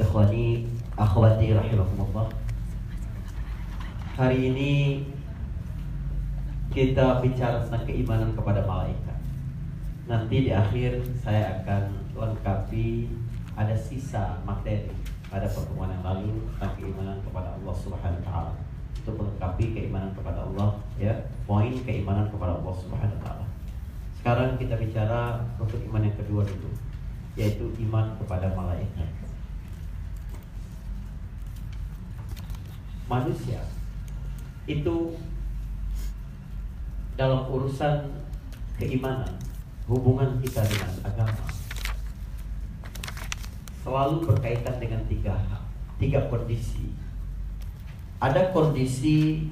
Ikhwani, akhwati rahimakumullah. Hari ini kita bicara tentang keimanan kepada malaikat. Nanti di akhir saya akan lengkapi ada sisa materi pada pertemuan yang lalu tentang keimanan kepada Allah Subhanahu wa taala. Untuk melengkapi keimanan kepada Allah ya, poin keimanan kepada Allah Subhanahu wa taala. Sekarang kita bicara untuk iman yang kedua dulu, yaitu iman kepada malaikat. Manusia itu dalam urusan keimanan, hubungan kita dengan agama selalu berkaitan dengan tiga tiga kondisi. Ada kondisi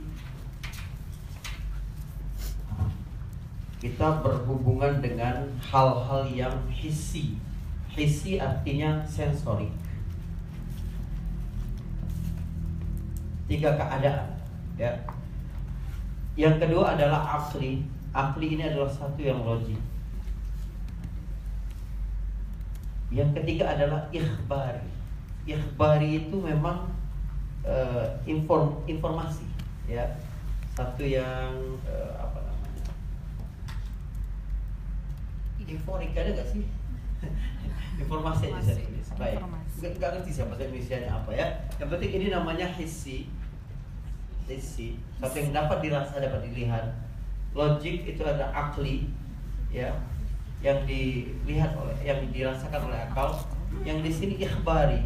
kita berhubungan dengan hal-hal yang hisi. Hisi artinya sensorik tiga keadaan ya. Yang kedua adalah akli. Akli ini adalah satu yang logik yang ketiga adalah ikhbari. Ikhbari itu memang uh, inform informasi ya. Satu yang uh, apa namanya? Euforik ada nggak sih? Informasi aja saya tulis baik nggak ngerti siapa bahasa Indonesia apa ya. Yang penting ini namanya hisi isi satu yang dapat dirasa dapat dilihat. Logik itu ada akli ya yang dilihat oleh yang dirasakan oleh akal yang di sini ikhbari.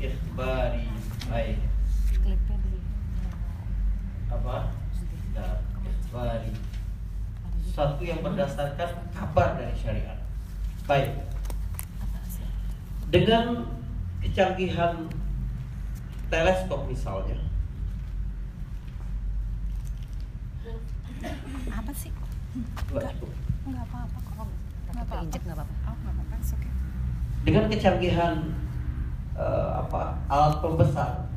Ikhbari baik. Apa? Nah, ikhbari. Satu yang berdasarkan kabar dari syariat. Baik. Dengan kecanggihan teleskop misalnya. Apa sih? Enggak, enggak apa-apa kok. Enggak apa-apa. Enggak apa-apa. Oh, enggak apa-apa. It's okay. Dengan kecanggihan uh, apa alat pembesar,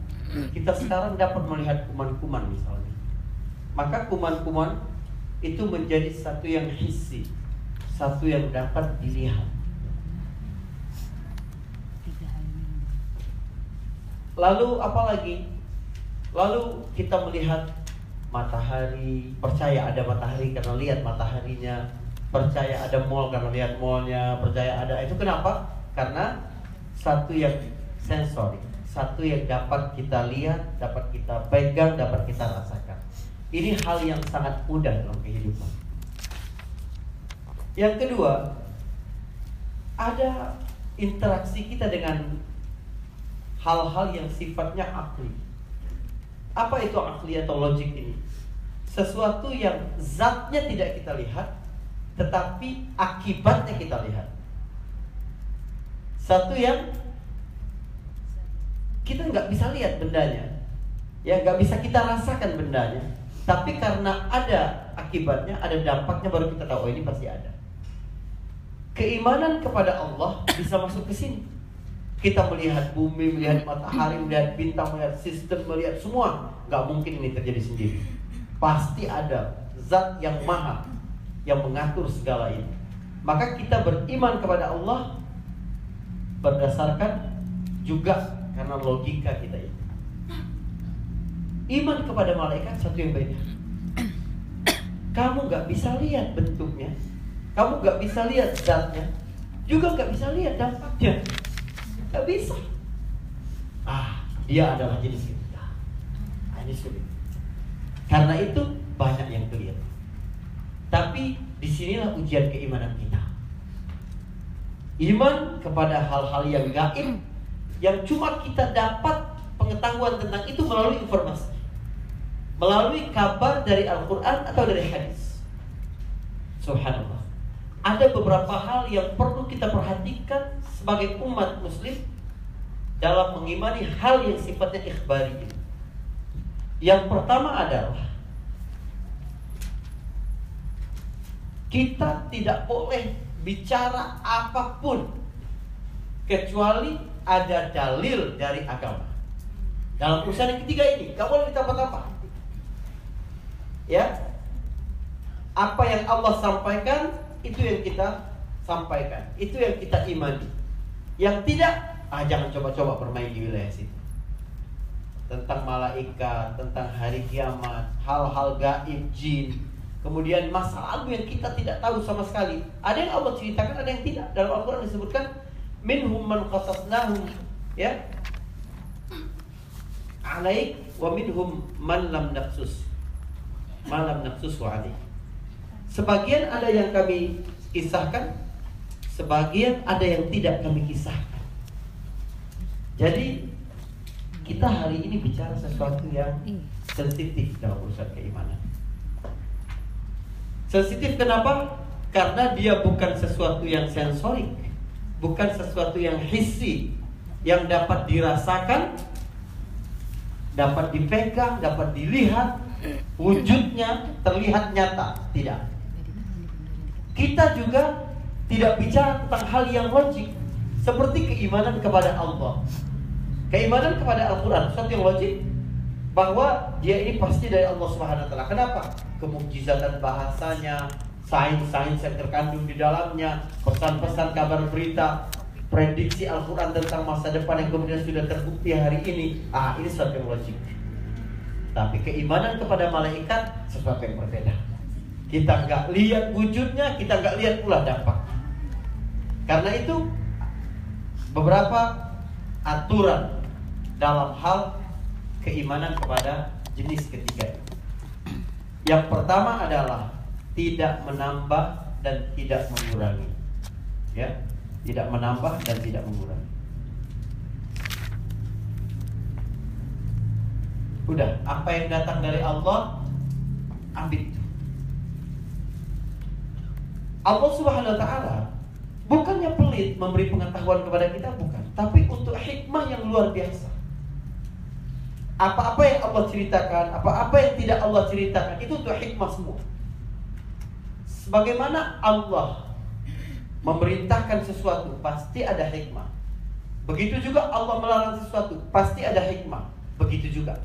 kita sekarang dapat melihat kuman-kuman misalnya. Maka kuman-kuman itu menjadi satu yang hisi, satu yang dapat dilihat. Lalu apalagi? Lalu kita melihat matahari, percaya ada matahari karena lihat mataharinya, percaya ada mall karena lihat mallnya, percaya ada itu kenapa? Karena satu yang sensori, satu yang dapat kita lihat, dapat kita pegang, dapat kita rasakan. Ini hal yang sangat mudah dalam kehidupan. Yang kedua, ada interaksi kita dengan hal-hal yang sifatnya akli. Apa itu akli atau logik ini? Sesuatu yang zatnya tidak kita lihat, tetapi akibatnya kita lihat. Satu yang kita nggak bisa lihat bendanya, ya nggak bisa kita rasakan bendanya, tapi karena ada akibatnya, ada dampaknya baru kita tahu oh ini pasti ada. Keimanan kepada Allah bisa masuk ke sini. Kita melihat bumi, melihat matahari, melihat bintang, melihat sistem, melihat semua. Gak mungkin ini terjadi sendiri. Pasti ada zat yang maha yang mengatur segala ini. Maka kita beriman kepada Allah berdasarkan juga karena logika kita ini. Iman kepada malaikat satu yang beda. Kamu gak bisa lihat bentuknya, kamu gak bisa lihat zatnya, juga gak bisa lihat dampaknya. Gak bisa. Ah, dia adalah jenis kita. Nah, ini sulit. Karena itu banyak yang kelihatan. Tapi di sinilah ujian keimanan kita. Iman kepada hal-hal yang gaib yang cuma kita dapat pengetahuan tentang itu melalui informasi. Melalui kabar dari Al-Quran atau dari hadis. Subhanallah. Ada beberapa hal yang perlu kita perhatikan sebagai umat muslim dalam mengimani hal yang sifatnya ikhbari. Yang pertama adalah kita tidak boleh bicara apa pun kecuali ada dalil dari agama. Dalam urusan yang ketiga ini, gak boleh ditambah apa Ya, apa yang Allah sampaikan itu yang kita sampaikan, itu yang kita imani. Yang tidak, ah jangan coba-coba bermain di wilayah situ. Tentang malaikat, tentang hari kiamat, hal-hal gaib, jin, kemudian masa lalu yang kita tidak tahu sama sekali. Ada yang Allah ceritakan, ada yang tidak. Dalam Al-Quran disebutkan minhum man qasasnahum ya alaik wa minhum man lam nafsus malam nafsus wa alaik sebagian ada yang kami kisahkan sebagian ada yang tidak kami kisahkan jadi kita hari ini bicara sesuatu yang sensitif dalam urusan keimanan. Sensitif kenapa? Karena dia bukan sesuatu yang sensorik bukan sesuatu yang hissi yang dapat dirasakan, dapat dipegang, dapat dilihat, wujudnya terlihat nyata, tidak. Kita juga tidak bicara tentang hal yang logik, seperti keimanan kepada Allah. Keimanan kepada Al-Quran, sesuatu yang logik, bahwa dia ini pasti dari Allah Subhanahu wa taala. Kenapa? Kemukjizatan bahasanya, sains-sains yang terkandung di dalamnya, pesan-pesan kabar berita, prediksi Al-Quran tentang masa depan yang kemudian sudah terbukti hari ini. Ah, ini sesuatu yang logik. Tapi keimanan kepada malaikat sesuatu yang berbeda. Kita nggak lihat wujudnya, kita nggak lihat pula dampak. Karena itu beberapa aturan dalam hal keimanan kepada jenis ketiga. Yang pertama adalah tidak menambah dan tidak mengurangi. Ya, tidak menambah dan tidak mengurangi. Udah, apa yang datang dari Allah ambil. Allah Subhanahu wa taala bukannya pelit memberi pengetahuan kepada kita bukan, tapi untuk hikmah yang luar biasa. Apa-apa yang Allah ceritakan, apa-apa yang tidak Allah ceritakan itu untuk hikmah semua. Sebagaimana Allah memerintahkan sesuatu pasti ada hikmah. Begitu juga Allah melarang sesuatu pasti ada hikmah. Begitu juga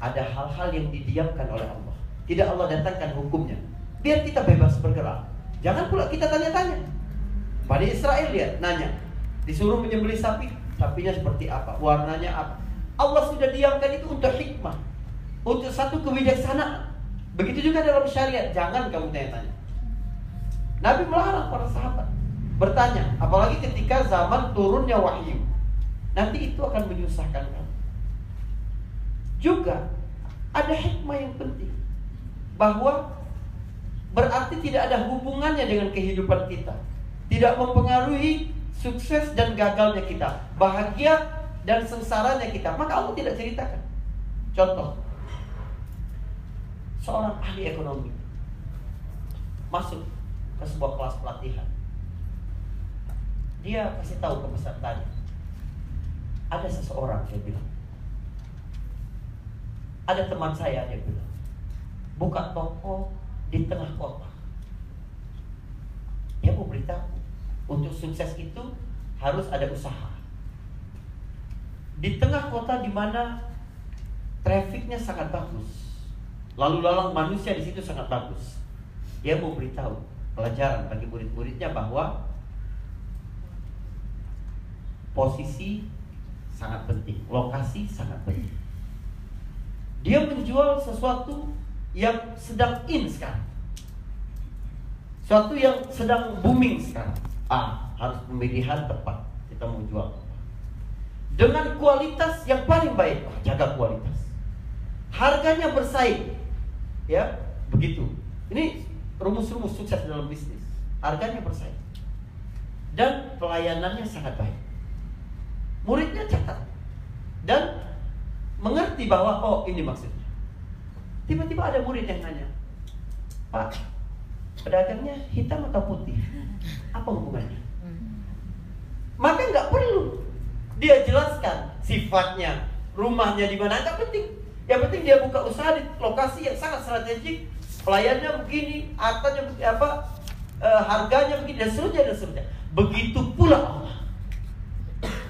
ada hal-hal yang didiamkan oleh Allah. Tidak Allah datangkan hukumnya. Biar kita bebas bergerak. Jangan pula kita tanya-tanya. Pada Israel lihat, nanya. Disuruh menyembelih sapi, sapinya seperti apa, warnanya apa. Allah sudah diamkan itu untuk hikmah. Untuk satu kebijaksanaan. Begitu juga dalam syariat, jangan kamu tanya-tanya. Nabi melarang para sahabat bertanya, apalagi ketika zaman turunnya wahyu. Nanti itu akan menyusahkan kamu. Juga ada hikmah yang penting bahwa berarti tidak ada hubungannya dengan kehidupan kita. Tidak mempengaruhi sukses dan gagalnya kita, bahagia dan sengsaranya kita. Maka Allah tidak ceritakan. Contoh, seorang ahli ekonomi masuk ke sebuah kelas pelatihan. Dia kasih tahu ke pesertanya ada seseorang dia bilang. Ada teman saya dia bilang buka toko di tengah kota. Dia mau beritahu untuk sukses itu harus ada usaha di tengah kota di mana trafiknya sangat bagus lalu lalang manusia di situ sangat bagus dia mau beritahu pelajaran bagi murid-muridnya bahwa posisi sangat penting, lokasi sangat penting. Dia menjual sesuatu yang sedang in sekarang. Sesuatu yang sedang booming sekarang. Ah, harus pemilihan tepat. Kita mau jual Dengan kualitas yang paling baik, ah, jaga kualitas. Harganya bersaing. Ya, begitu. Ini rumus-rumus sukses dalam bisnis. Harganya bersaing. Dan pelayanannya sangat baik. Muridnya catat dan mengerti bahwa oh ini maksudnya. Tiba-tiba ada murid yang nanya, Pak, pedagangnya hitam atau putih? Apa hubungannya? Maka nggak perlu dia jelaskan sifatnya, rumahnya di mana nggak penting. Yang penting dia buka usaha di lokasi yang sangat strategik, pelayannya begini, atanya begini, apa, e, harganya begini dan seterusnya dan seterusnya. Begitu pula Allah.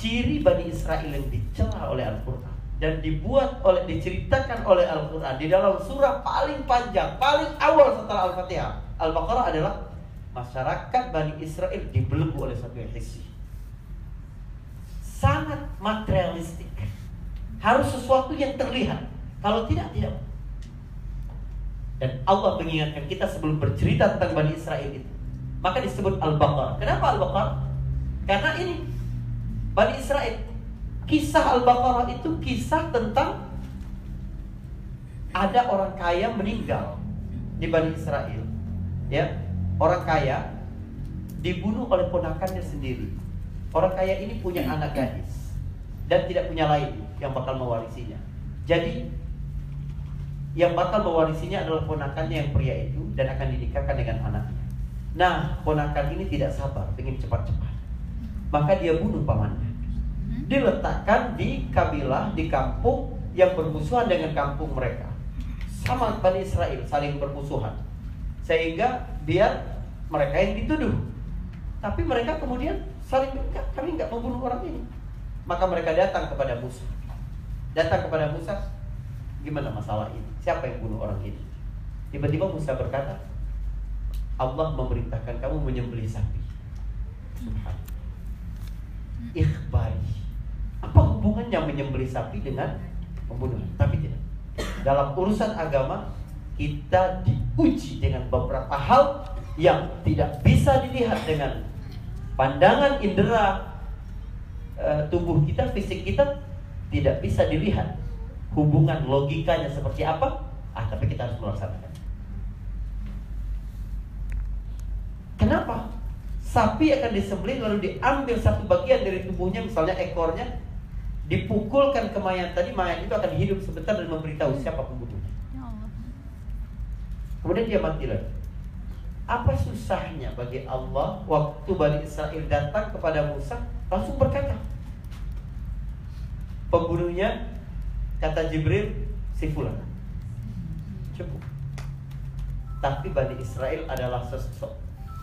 ciri Bani Israel yang dicela oleh Al-Quran dan dibuat oleh diceritakan oleh Al-Quran di dalam surah paling panjang, paling awal setelah Al-Fatihah, Al-Baqarah adalah masyarakat Bani Israel dibelenggu oleh satu hissi. Sangat materialistik. Harus sesuatu yang terlihat. Kalau tidak, tidak. Dan Allah mengingatkan kita sebelum bercerita tentang Bani Israel itu. Maka disebut Al-Baqarah. Kenapa Al-Baqarah? Karena ini Bani Israel. Kisah Al-Baqarah itu kisah tentang ada orang kaya meninggal di Bani Israel. Ya, orang kaya dibunuh oleh ponakannya sendiri. Orang kaya ini punya anak gadis dan tidak punya lain yang bakal mewarisinya. Jadi yang bakal mewarisinya adalah ponakannya yang pria itu dan akan dinikahkan dengan anaknya. Nah, ponakan ini tidak sabar, ingin cepat-cepat. Maka dia bunuh pamannya. Diletakkan di kabilah, di kampung yang bermusuhan dengan kampung mereka. Sama Bani Israel saling bermusuhan. Sehingga biar mereka yang dituduh. Tapi mereka kemudian saling enggak, kami nggak membunuh orang ini. Maka mereka datang kepada Musa. Datang kepada Musa, gimana masalah ini? Siapa yang bunuh orang ini? Tiba-tiba Musa berkata, Allah memerintahkan kamu menyembelih sapi. Ikhbari. Apa hubungannya menyembelih sapi dengan pembunuhan? Tapi tidak. Dalam urusan agama, kita diuji dengan beberapa hal yang tidak bisa dilihat dengan pandangan indera e, tubuh kita, fisik kita tidak bisa dilihat hubungan logikanya seperti apa, ah tapi kita harus melaksanakan. Kenapa? Sapi akan disembelih lalu diambil satu bagian dari tubuhnya, misalnya ekornya, dipukulkan ke mayat tadi, mayat itu akan hidup sebentar dan memberitahu siapa pembunuhnya. Ya. Kemudian dia mati lagi. Apa susahnya bagi Allah waktu Bani Israel datang kepada Musa langsung berkata, pembunuhnya kata Jibril si fulan. Cukup. Tapi Bani Israel adalah sosok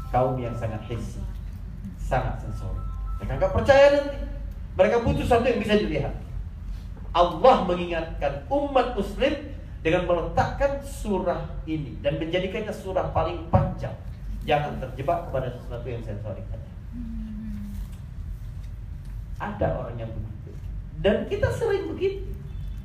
kaum yang sangat hissi, sangat sensori. Mereka nggak percaya nanti. Mereka butuh satu yang bisa dilihat. Allah mengingatkan umat Muslim dengan meletakkan surah ini dan menjadikannya surah paling panjang. Jangan terjebak kepada sesuatu yang sensorik saja. Ada orang yang begitu. Dan kita sering begitu.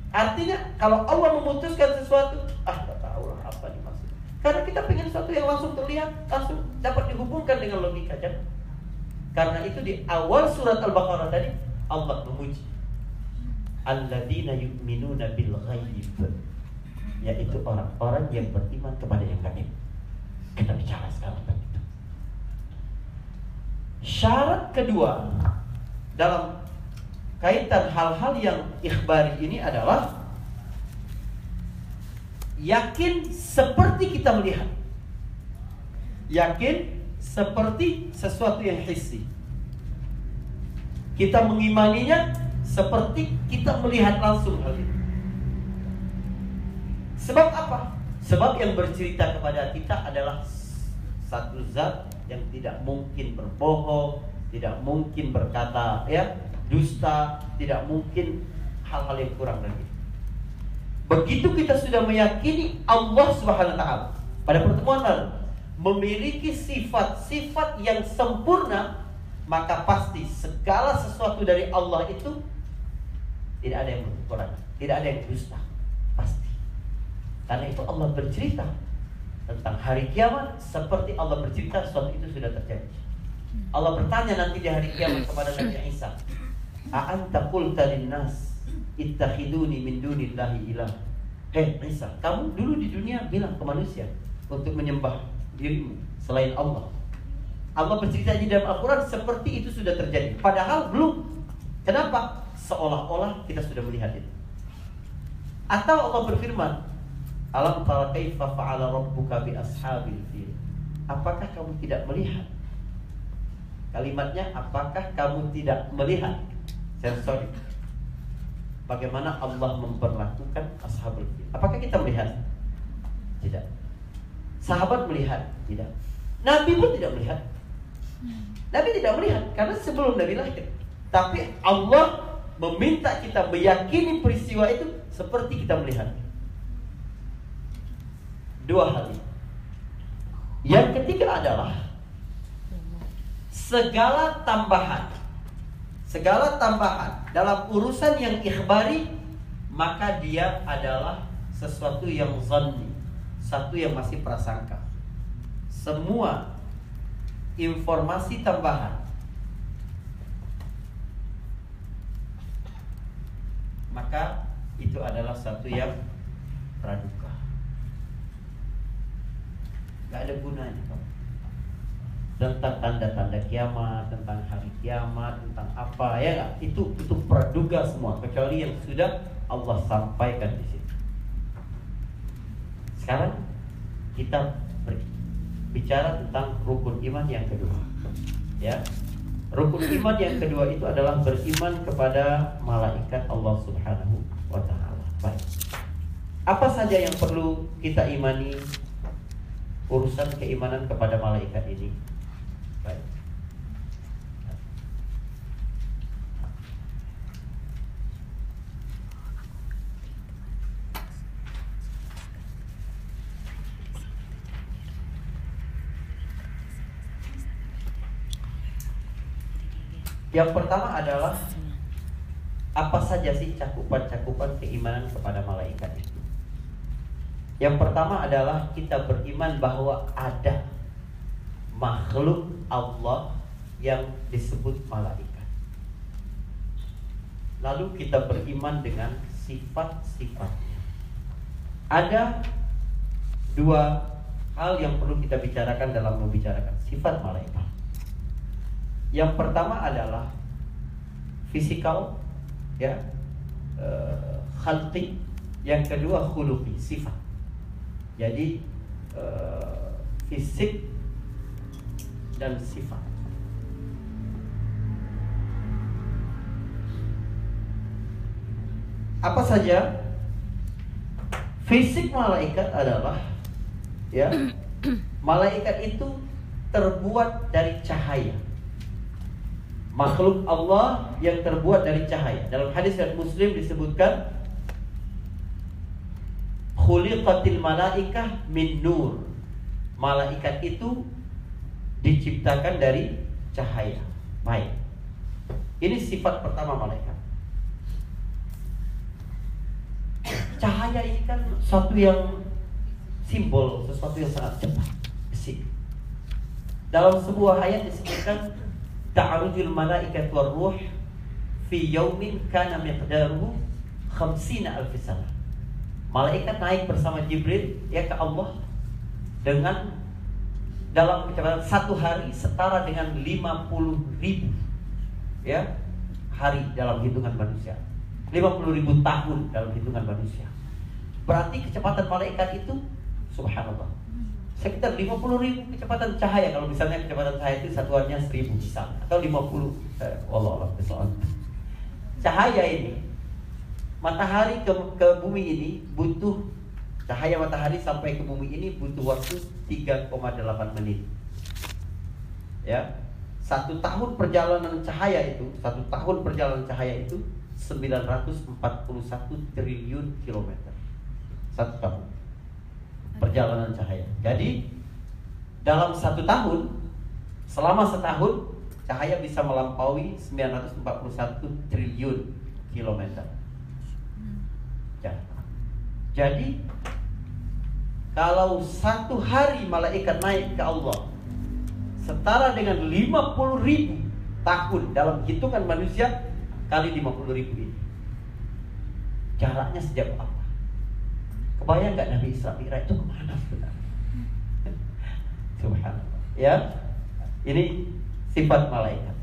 Artinya kalau Allah memutuskan sesuatu, ah tak tahu lah apa nih maksudnya. Karena kita pengen sesuatu yang langsung terlihat, langsung dapat dihubungkan dengan logika kan. Karena itu di awal surat Al-Baqarah tadi Allah memuji alladzina yu'minuna bil ghaib yaitu orang-orang yang beriman kepada yang gaib. Kita bicara sekarang tentang itu. Syarat kedua dalam kaitan hal-hal yang ikhbari ini adalah yakin seperti kita melihat. Yakin seperti sesuatu yang hissi. Kita mengimaninya seperti kita melihat langsung hal itu. Sebab apa? Sebab yang bercerita kepada kita adalah satu zat yang tidak mungkin berbohong, tidak mungkin berkata ya dusta, tidak mungkin hal-hal yang kurang itu. Begitu kita sudah meyakini Allah Subhanahu wa taala pada pertemuan lalu memiliki sifat-sifat yang sempurna, maka pasti segala sesuatu dari Allah itu tidak ada yang kurang, tidak ada yang dusta. Pasti. Karena itu Allah bercerita tentang hari kiamat seperti Allah bercerita sesuatu itu sudah terjadi. Allah bertanya nanti di hari kiamat kepada Nabi Isa, "A'anta qulta lin-nas ittakhiduni min dunillahi ilah?" Hei Isa, kamu dulu di dunia bilang ke manusia untuk menyembah dirimu selain Allah. Allah bercerita di dalam Al-Quran seperti itu sudah terjadi. Padahal belum. Kenapa? Seolah-olah kita sudah melihat itu. Atau Allah berfirman, Alam tara kaifa fa'ala rabbuka bi ashabil fil. Apakah kamu tidak melihat? Kalimatnya apakah kamu tidak melihat? Sensori. Bagaimana Allah memperlakukan ashabul fil? Apakah kita melihat? Tidak. Sahabat melihat? Tidak. Nabi pun tidak melihat. Nabi tidak melihat karena sebelum Nabi lahir. Tapi Allah meminta kita meyakini peristiwa itu seperti kita melihat. Dua hal. Yang ketiga adalah segala tambahan segala tambahan dalam urusan yang ikhbari maka dia adalah sesuatu yang zanni satu yang masih prasangka semua informasi tambahan maka itu adalah satu yang praduga Gak ada gunanya Pak tentang tanda-tanda kiamat, tentang hari kiamat, tentang apa ya gak? Itu itu praduga semua kecuali yang sudah Allah sampaikan di situ. Sekarang kita bicara tentang rukun iman yang kedua. Ya. Rukun iman yang kedua itu adalah beriman kepada malaikat Allah Subhanahu wa taala. Baik. Apa saja yang perlu kita imani urusan keimanan kepada malaikat ini? Baik. Yang pertama adalah apa saja sih cakupan-cakupan keimanan kepada malaikat itu? Yang pertama adalah kita beriman bahwa ada makhluk Allah yang disebut malaikat. Lalu kita beriman dengan sifat-sifatnya. Ada dua hal yang perlu kita bicarakan dalam membicarakan sifat malaikat. Yang pertama adalah fisikal, ya, uh, khalqi. Yang kedua khuluqi, sifat. Jadi uh, fisik dan sifat. Apa saja? Fisik malaikat adalah ya. Malaikat itu terbuat dari cahaya makhluk Allah yang terbuat dari cahaya. Dalam hadis yang Muslim disebutkan khuliqatil malaikah min nur. Malaikat itu diciptakan dari cahaya. Baik. Ini sifat pertama malaikat. Cahaya ini kan suatu yang simbol, sesuatu yang sangat cepat, besi. Dalam sebuah ayat disebutkan ta'arujul malaikat war ruh fi yaumin kana miqdaruhu 50 alf sana. Malaikat naik bersama Jibril ya ke Allah dengan dalam kecepatan satu hari setara dengan 50 ribu ya hari dalam hitungan manusia 50 ribu tahun dalam hitungan manusia berarti kecepatan malaikat itu subhanallah sekitar 50 ribu kecepatan cahaya. Kalau misalnya kecepatan cahaya itu satuannya 1000 misalnya atau 50 eh, Allah Allah cahaya ini matahari ke, ke bumi ini butuh cahaya matahari sampai ke bumi ini butuh waktu 3,8 menit. Ya. Satu tahun perjalanan cahaya itu satu tahun perjalanan cahaya itu 941 triliun kilometer. Satu tahun perjalanan cahaya. Jadi dalam satu tahun, selama setahun, cahaya bisa melampaui 941 triliun kilometer. Ya. Jadi kalau satu hari malaikat naik ke Allah setara dengan 50 ribu tahun dalam hitungan manusia kali 50 ribu ini. Jaraknya sejak apa? Kebayang nggak Nabi Isra Mi'raj itu ke mana sebenarnya? Subhanallah. Ya, ini sifat malaikat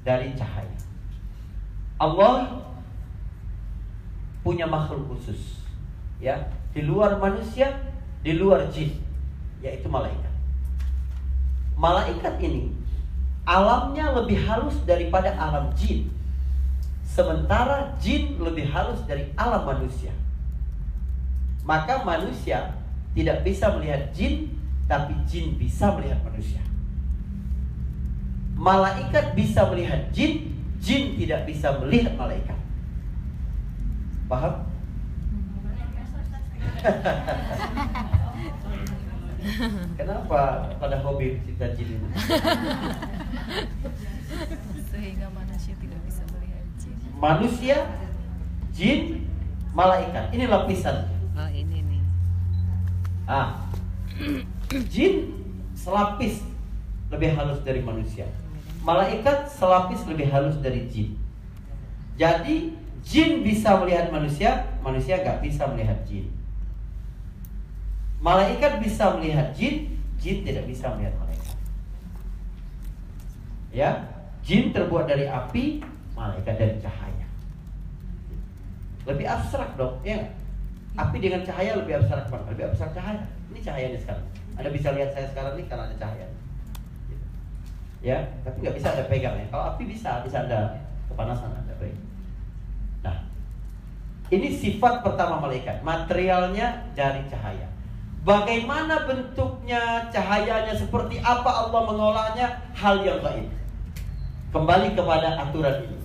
dari cahaya. Allah punya makhluk khusus, ya, di luar manusia, di luar jin, yaitu malaikat. Malaikat ini alamnya lebih halus daripada alam jin. Sementara jin lebih halus dari alam manusia maka manusia tidak bisa melihat jin, tapi jin bisa melihat manusia. Malaikat bisa melihat jin, jin tidak bisa melihat malaikat. Paham? Kenapa pada hobi cerita jin ini? Sehingga manusia tidak bisa melihat jin. Manusia, jin, malaikat. Ini lapisan. Ah, jin selapis lebih halus dari manusia. Malaikat selapis lebih halus dari jin. Jadi jin bisa melihat manusia, manusia nggak bisa melihat jin. Malaikat bisa melihat jin, jin tidak bisa melihat malaikat. Ya, jin terbuat dari api, malaikat dari cahaya. Lebih abstrak dong, ya. Api dengan cahaya lebih abstrak mana? Lebih abstrak cahaya. Ini cahayanya sekarang. Anda bisa lihat saya sekarang ini karena ada cahaya. Ya, tapi nggak bisa ada pegang ya. Kalau api bisa, bisa ada kepanasan, ada pegang. Nah, ini sifat pertama malaikat. Materialnya dari cahaya. Bagaimana bentuknya, cahayanya, seperti apa Allah mengolahnya, hal yang gaib. Kembali kepada aturan ini.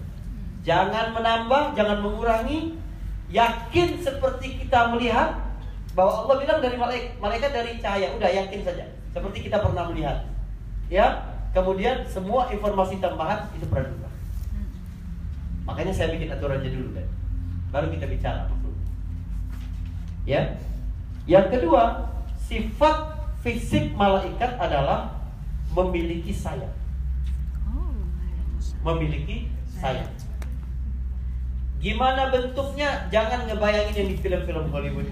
Jangan menambah, jangan mengurangi. Yakin seperti kita melihat bahwa Allah bilang dari malaikat, malaikat dari cahaya. Udah yakin saja. Seperti kita pernah melihat. Ya, kemudian semua informasi tambahan itu praduga. Makanya saya bikin aturannya dulu kan. Baru kita bicara. Ya. Yang kedua, sifat fisik malaikat adalah memiliki sayap. Oh. Memiliki sayap. Gimana bentuknya? Jangan ngebayangin yang di film-film Hollywood.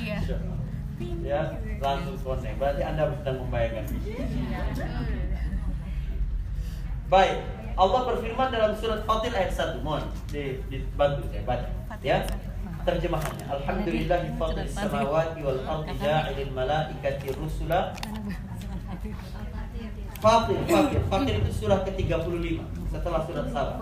Iya. ya, langsung connect. Berarti Anda sedang membayangkan. Baik, Allah berfirman dalam surat Fatir ayat 1. Mohon di- dibantu saya baca. Ya. Terjemahannya. Alhamdulillah fatir samawati wal ardi ja'ilil malaikati rusula. Fatir, Fatir. Fatir itu surah ke-35 setelah surat Sabah.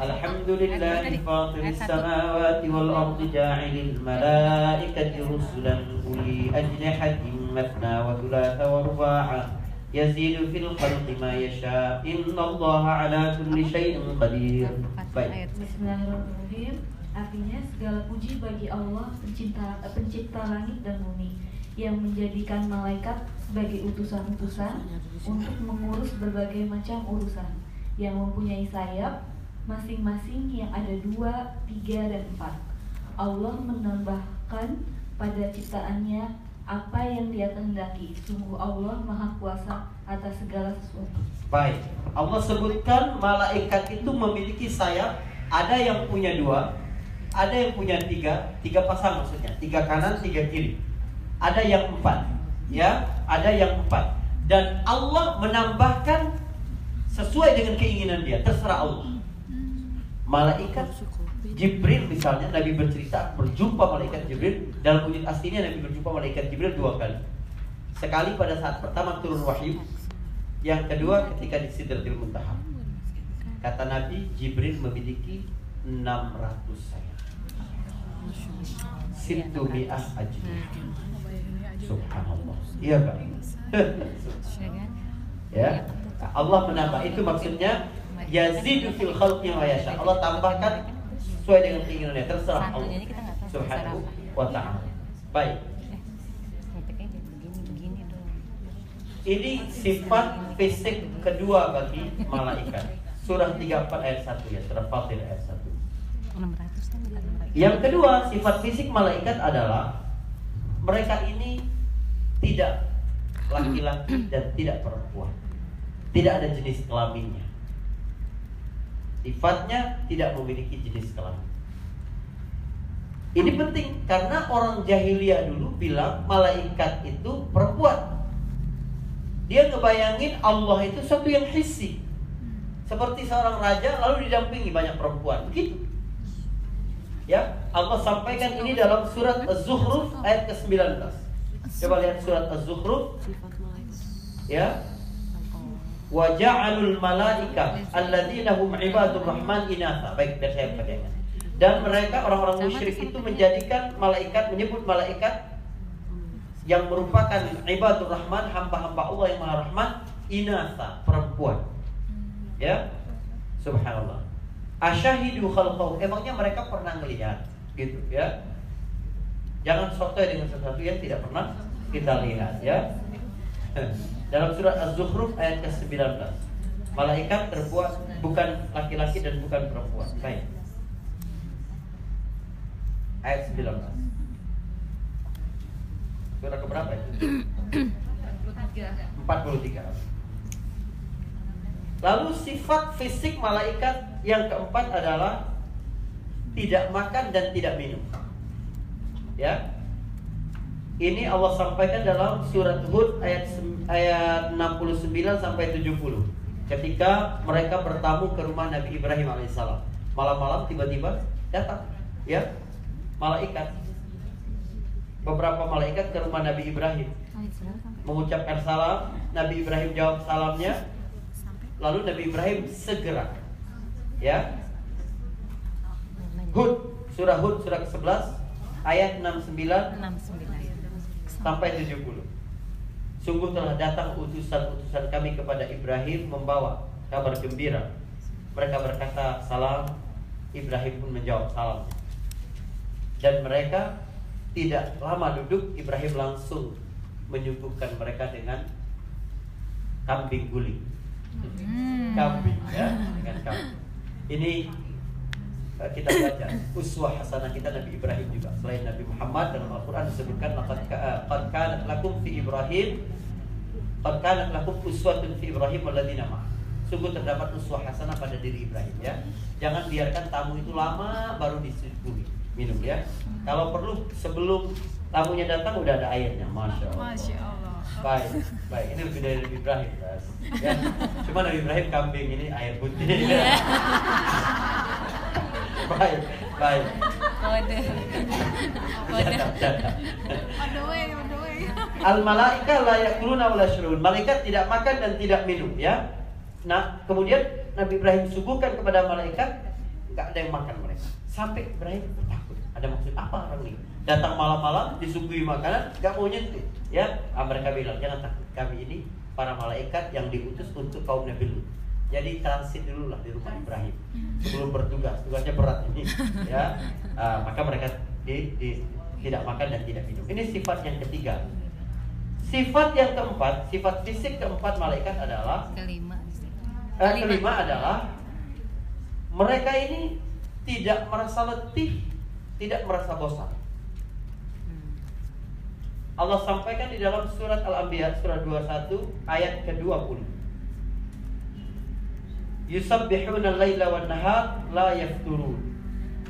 Alhamdulillah fatir samawati wal ardi ja'ilil malaikati rusulan uli ajnihatin matna wa thulatha wa ruba'a yazidu fil khalqi ma yasha innallaha ala kulli syai'in qadir. Baik. Bismillahirrahmanirrahim. Artinya segala puji bagi Allah pencipta pencipta langit dan bumi yang menjadikan malaikat sebagai utusan-utusan untuk mengurus berbagai macam urusan yang mempunyai sayap masing-masing yang ada dua, tiga, dan empat. Allah menambahkan pada ciptaannya apa yang dia kehendaki. Sungguh Allah maha kuasa atas segala sesuatu. Baik, Allah sebutkan malaikat itu memiliki sayap. Ada yang punya dua, ada yang punya tiga, tiga pasang maksudnya, tiga kanan, tiga kiri. Ada yang empat, ya, ada yang empat. Dan Allah menambahkan sesuai dengan keinginan dia, terserah Allah. Malaikat Jibril misalnya Nabi bercerita berjumpa malaikat Jibril dalam wujud aslinya Nabi berjumpa malaikat Jibril dua kali. Sekali pada saat pertama turun wahyu, yang kedua ketika di Sidratil Muntaha. Kata Nabi, Jibril memiliki 600 sayap. Ajni. Subhanallah. Iya Pak. ya. Allah menambah itu maksudnya yazidu fil khalqi ma yasha. Allah tambahkan sesuai dengan keinginannya terserah Allah. Subhanahu wa ta'ala. Baik. Ngetiknya begini-begini dong. Ini sifat fisik kedua bagi malaikat. Surah 34 ayat 1 ya, surah Fatir ayat 1. 600 kan bukan 600. Yang kedua, sifat fisik malaikat adalah mereka ini tidak laki-laki dan tidak perempuan. Tidak ada jenis kelaminnya. Sifatnya tidak memiliki jenis kelamin. Ini penting karena orang jahiliyah dulu bilang malaikat itu perempuan. Dia ngebayangin Allah itu satu yang hissi. Seperti seorang raja lalu didampingi banyak perempuan. Begitu. Ya, Allah sampaikan ini dalam surat Az-Zukhruf ayat ke-19. Coba lihat surat Az-Zukhruf ya. Wa ja'alul malaika alladzina hum ibadur rahman inatha. Baik, biar saya bacakan. Dan mereka orang-orang musyrik itu menjadikan malaikat menyebut malaikat yang merupakan ibadur rahman hamba-hamba Allah yang maha rahman inatha perempuan. Ya. Subhanallah. Asyahidu khalqahu. Emangnya mereka pernah melihat gitu ya. Jangan sotoy dengan sesuatu yang tidak pernah kita lihat ya. Dalam surat Az-Zukhruf ayat ke-19. Malaikat terbuat bukan laki-laki dan bukan perempuan. Baik. Ayat 19. Surat keberapa itu? 43. Lalu sifat fisik malaikat yang keempat adalah tidak makan dan tidak minum. Ya. Ini Allah sampaikan dalam surat Hud ayat ayat 69 sampai 70. Ketika mereka bertamu ke rumah Nabi Ibrahim alaihissalam. Malam-malam tiba-tiba datang ya malaikat. Beberapa malaikat ke rumah Nabi Ibrahim mengucapkan salam. Nabi Ibrahim jawab salamnya. Lalu Nabi Ibrahim segera ya Hud surah Hud surah ke-11 ayat 69 69 sampai 70. Sungguh telah datang utusan-utusan kami kepada Ibrahim membawa kabar gembira. Mereka berkata salam, Ibrahim pun menjawab salam. Dan mereka tidak lama duduk, Ibrahim langsung menyuguhkan mereka dengan kambing guling. Kambing ya, dengan kambing. Ini kita baca. Uswah hasanah kita Nabi Ibrahim juga selain Nabi Muhammad dalam Al-Qur'an disebutkan laqad ka- qad kanat lakum fi Ibrahim qad kanat lakum uswatun fi Ibrahim walladzina ma sungguh terdapat uswah hasanah pada diri Ibrahim ya. Jangan biarkan tamu itu lama baru disuguhi minum ya. Kalau perlu sebelum tamunya datang udah ada airnya. Masya Allah, Masya Allah. baik baik. Ini lebih dari Nabi Ibrahim ya. Cuma Nabi Ibrahim kambing ini air putih the way. Al malaika la yakuluna wa la yashrabun. Malaikat tidak makan dan tidak minum ya. Nah, kemudian Nabi Ibrahim suguhkan kepada malaikat nggak ada yang makan mereka. Sampai Ibrahim takut. Ada maksud apa orang ini? Datang malam-malam disuguhi makanan nggak mau nyentuh. Ya, ah, mereka bilang jangan takut. Kami ini para malaikat yang diutus untuk kaum Nabi Lut. Jadi transit dulu lah di rumah Ibrahim sebelum bertugas. Tugasnya berat ini, ya. Ah, maka mereka di, di- tidak makan dan tidak minum. Ini sifat yang ketiga. Sifat yang keempat, sifat fisik keempat malaikat adalah kelima eh, kelima adalah mereka ini tidak merasa letih, tidak merasa bosan. Hmm. Allah sampaikan di dalam surat Al-Anbiya surat 21 ayat ke-20. Yusabbihuna al-laila wan nahar la yafturun.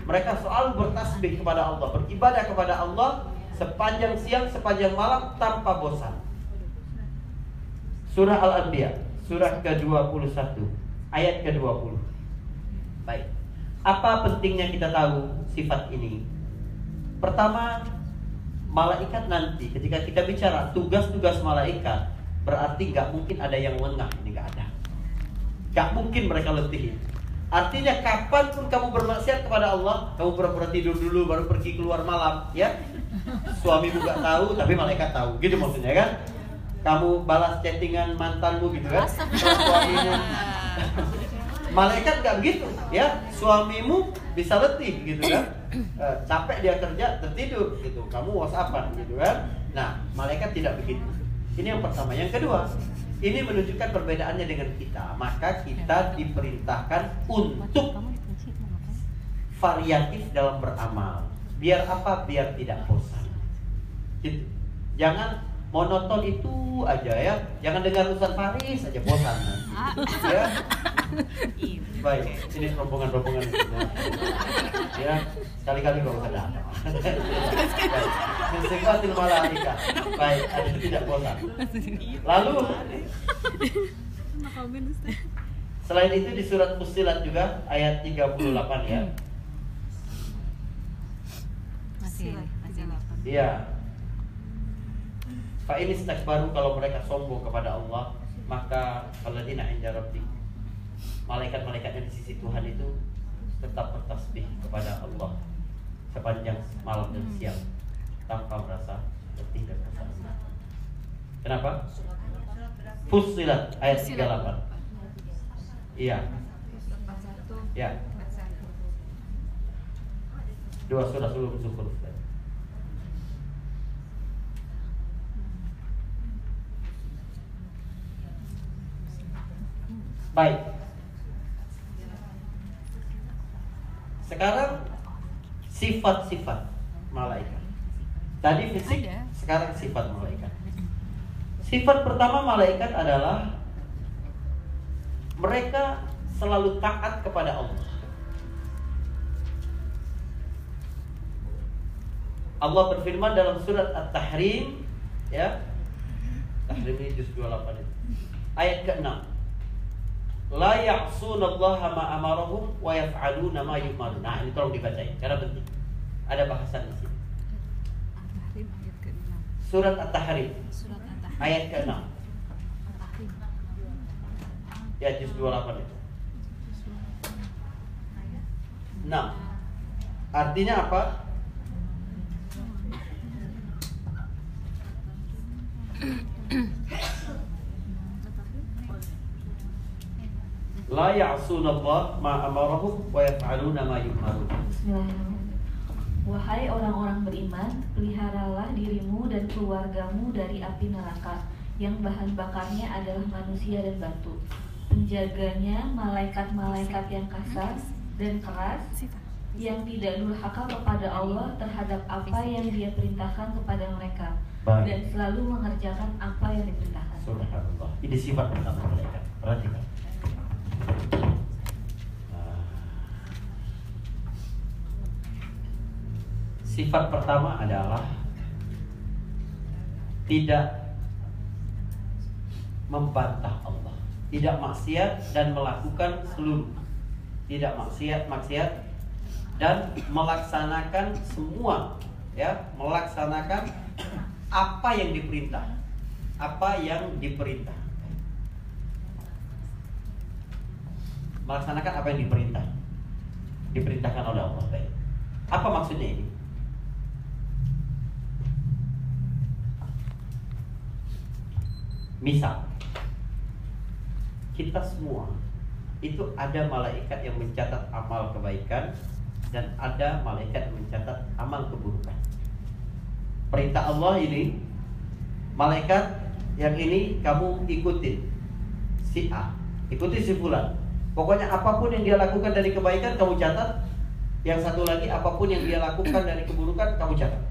Mereka selalu bertasbih kepada Allah, beribadah kepada Allah sepanjang siang, sepanjang malam tanpa bosan. Surah Al-Anbiya, surah ke-21, ayat ke-20. Baik. Apa pentingnya kita tahu sifat ini? Pertama, malaikat nanti ketika kita bicara tugas-tugas malaikat berarti nggak mungkin ada yang lengah ini nggak ada nggak mungkin mereka letih artinya kapan pun kamu bermaksiat kepada Allah kamu pura-pura tidur dulu baru pergi keluar malam ya. Suamimu nggak tahu tapi malaikat tahu. Gitu maksudnya kan? Kamu balas chattingan mantanmu gitu kan? Suamimu malaikat nggak begitu ya. Suamimu bisa letih gitu kan? Eh, capek dia kerja tertidur gitu. Kamu whatsappan gitu kan? Nah malaikat tidak begitu. Ini yang pertama. Yang kedua ini menunjukkan perbedaannya dengan kita. Maka kita diperintahkan untuk variatif dalam beramal. Biar apa? Biar tidak bosan. Gitu. jangan monoton itu aja ya. Jangan dengar Ustaz Faris aja bosan. Nanti ya. Baik ini rombongan-rombongan semua. ya sekali-kali usah datang Mensifatil malaika baik ada tidak bosan. Lalu selain itu di surat Fussilat juga ayat 38 ya. Masih masih. Iya. Fa ini baru kalau mereka sombong kepada Allah, maka alladzina inda rabbik. Malaikat-malaikat yang di sisi Tuhan itu tetap bertasbih kepada Allah sepanjang malam dan siang tanpa merasa letih dan bosan. Kenapa? Fussilat ayat 38. Iya. Ya. Dua surah sebelum Zukhruf. Baik. Sekarang sifat-sifat malaikat. Tadi fisik, Ada. sekarang sifat malaikat. Sifat pertama malaikat adalah mereka selalu taat kepada Allah. Allah berfirman dalam surat At-Tahrim ya. Tahrim ini juz 28 itu. Ayat ke-6. La ya'sunallaha ma amarahum wa yaf'aluna ma yu'marun. Nah, ini tolong dibacain karena penting. Ada bahasan di sini. At-Tahrim ayat ke-6. Surat At-Tahrim ayat ke-6. At-Tahrim. Ya juz 28 itu. 6. Artinya apa? La ya'sunallah ma amarahum wa yaf'aluna ma yu'marun. Wahai orang-orang beriman, peliharalah dirimu dan keluargamu dari api neraka yang bahan bakarnya adalah manusia dan batu. Penjaganya malaikat-malaikat yang kasar dan keras yang tidak durhaka kepada Allah terhadap apa yang Dia perintahkan kepada mereka dan selalu mengerjakan apa yang diperintahkan. Subhanallah. Ini sifat pertama malaikat. Perhatikan. Nah. Sifat pertama adalah tidak membantah Allah, tidak maksiat dan melakukan seluruh. Tidak maksiat maksiat dan melaksanakan semua ya melaksanakan apa yang diperintah. Apa yang diperintah melaksanakan apa yang diperintah. Diperintahkan oleh Allah baik. Apa maksudnya ini? Misal kita semua itu ada malaikat yang mencatat amal kebaikan dan ada malaikat yang mencatat amal keburukan. Perintah Allah ini malaikat yang ini kamu ikutin si A ikuti si fulan pokoknya apa pun yang dia lakukan dari kebaikan kamu catat. Yang satu lagi apa pun yang dia lakukan dari keburukan kamu catat.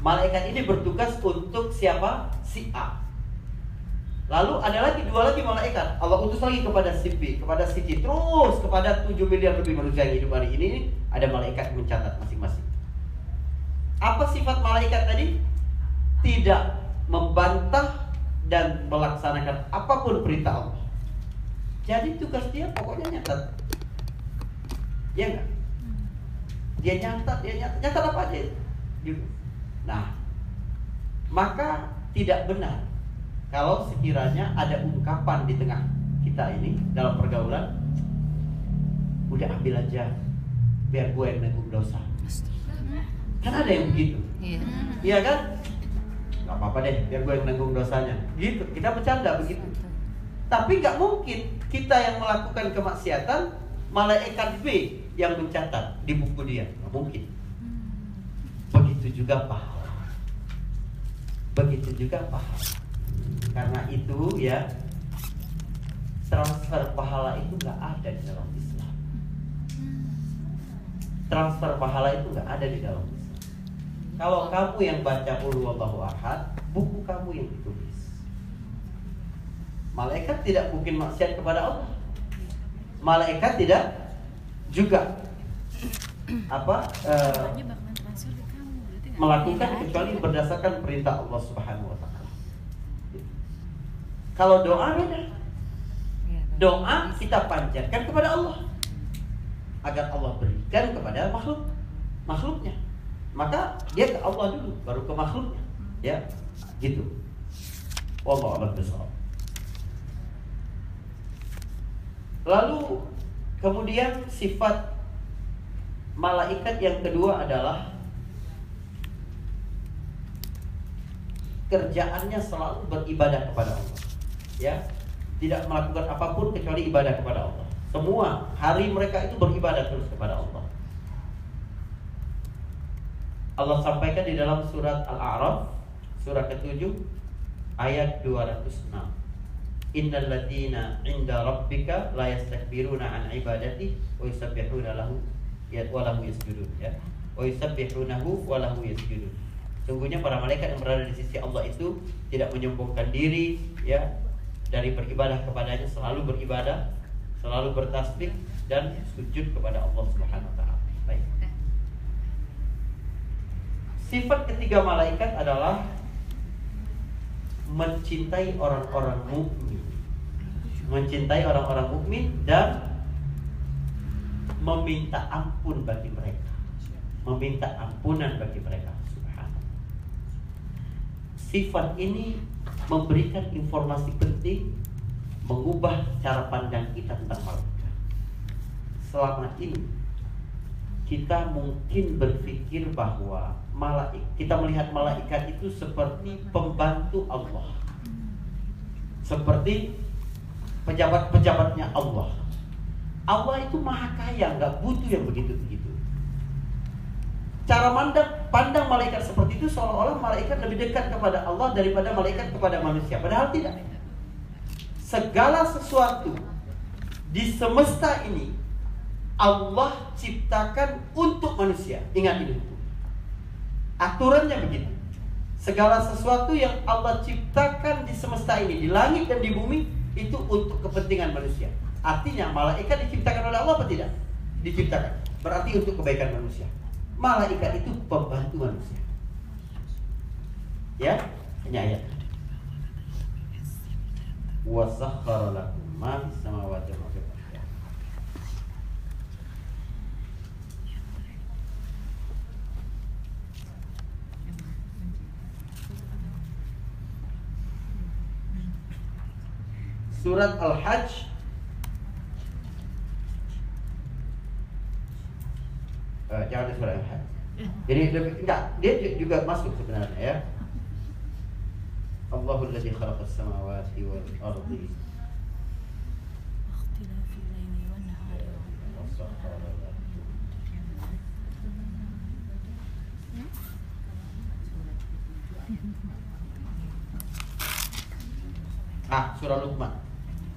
Malaikat ini bertugas untuk siapa? Si A. Lalu ada lagi dua lagi malaikat. Allah utus lagi kepada si B kepada si C. Terus kepada 7 miliar lebih manusia yang hidup hari ini ada malaikat mencatat masing-masing. Apa sifat malaikat tadi? Tidak membantah dan melaksanakan apa pun perintah Allah. Jadi tugas dia pokoknya nyatat. Ya enggak? Dia nyatat, dia nyatat, nyatat apa aja. Gitu. Nah, maka tidak benar kalau sekiranya ada ungkapan di tengah kita ini dalam pergaulan, udah ambil aja biar gue yang nanggung dosa. Kan ada yang begitu. Iya. Iya kan? Gak apa-apa deh, biar gue yang nanggung dosanya. Gitu, kita bercanda begitu. Tapi nggak mungkin kita yang melakukan kemaksiatan, malaikat B yang mencatat di buku dia. Nggak mungkin. Begitu juga pahala. Begitu juga pahala. Karena itu ya, transfer pahala itu nggak ada di dalam Islam. Transfer pahala itu nggak ada di dalam Islam. Kalau kamu yang baca Huwallahu Ahad, buku kamu yang ditulis. Malaikat tidak mungkin maksiat kepada Allah. Malaikat tidak juga apa nggak melakukan kecuali berdasarkan perintah Allah Subhanahu wa taala. Kalau doa beda. Iya, Doa kita panjatkan kepada Allah agar Allah berikan kepada makhluk makhluknya. Maka dia ke Allah dulu, baru ke makhluknya. Ya, gitu. Wallahu a'lam bishawab. Lalu kemudian sifat malaikat yang kedua adalah kerjaannya selalu beribadah kepada Allah. Ya, tidak melakukan apa pun kecuali ibadah kepada Allah. Semua hari mereka itu beribadah terus kepada Allah. Allah sampaikan di dalam surat Al-A'raf surah ke-7 ayat 206. Innal ladzina 'inda rabbika la yastakbiruna an ibadati wa yusabbihuna lahu ya wa lahu yasjudun ya. Wa yusabbihunahu wa lahu yasjudun. Sungguhnya para malaikat yang berada di sisi Allah itu tidak menyombongkan diri ya dari beribadah kepadanya selalu beribadah, selalu bertasbih dan sujud kepada Allah Subhanahu wa taala. Baik. Sifat ketiga malaikat adalah mencintai orang-orang mukmin. Mencintai orang-orang mukmin dan meminta ampun bagi mereka. Meminta ampunan bagi mereka. Sifat ini memberikan informasi penting mengubah cara pandang kita tentang malaikat. Selama ini kita mungkin berpikir bahwa malaikat kita melihat malaikat itu seperti pembantu Allah. Seperti pejabat-pejabatnya Allah. Allah itu maha kaya, nggak butuh yang begitu-begitu. Cara pandang, pandang malaikat seperti itu seolah-olah malaikat lebih dekat kepada Allah daripada malaikat kepada manusia. Padahal tidak. Segala sesuatu di semesta ini Allah ciptakan untuk manusia. Ingat ini. Aturannya begitu. Segala sesuatu yang Allah ciptakan di semesta ini, di langit dan di bumi, itu untuk kepentingan manusia. Artinya malaikat diciptakan oleh Allah apa tidak? Diciptakan. Berarti untuk kebaikan manusia. Malaikat itu pembantu manusia. Ya, ini ayat. Wasakhkhara lakum ma fis samawati wa ma fil ardi surat Al-Hajj eh, jangan di surat Al-Hajj. Jadi lebih, enggak, dia juga masuk sebenarnya ya. Allahul ladzi khalaqas samawati wal ardi Ah, surah Luqman.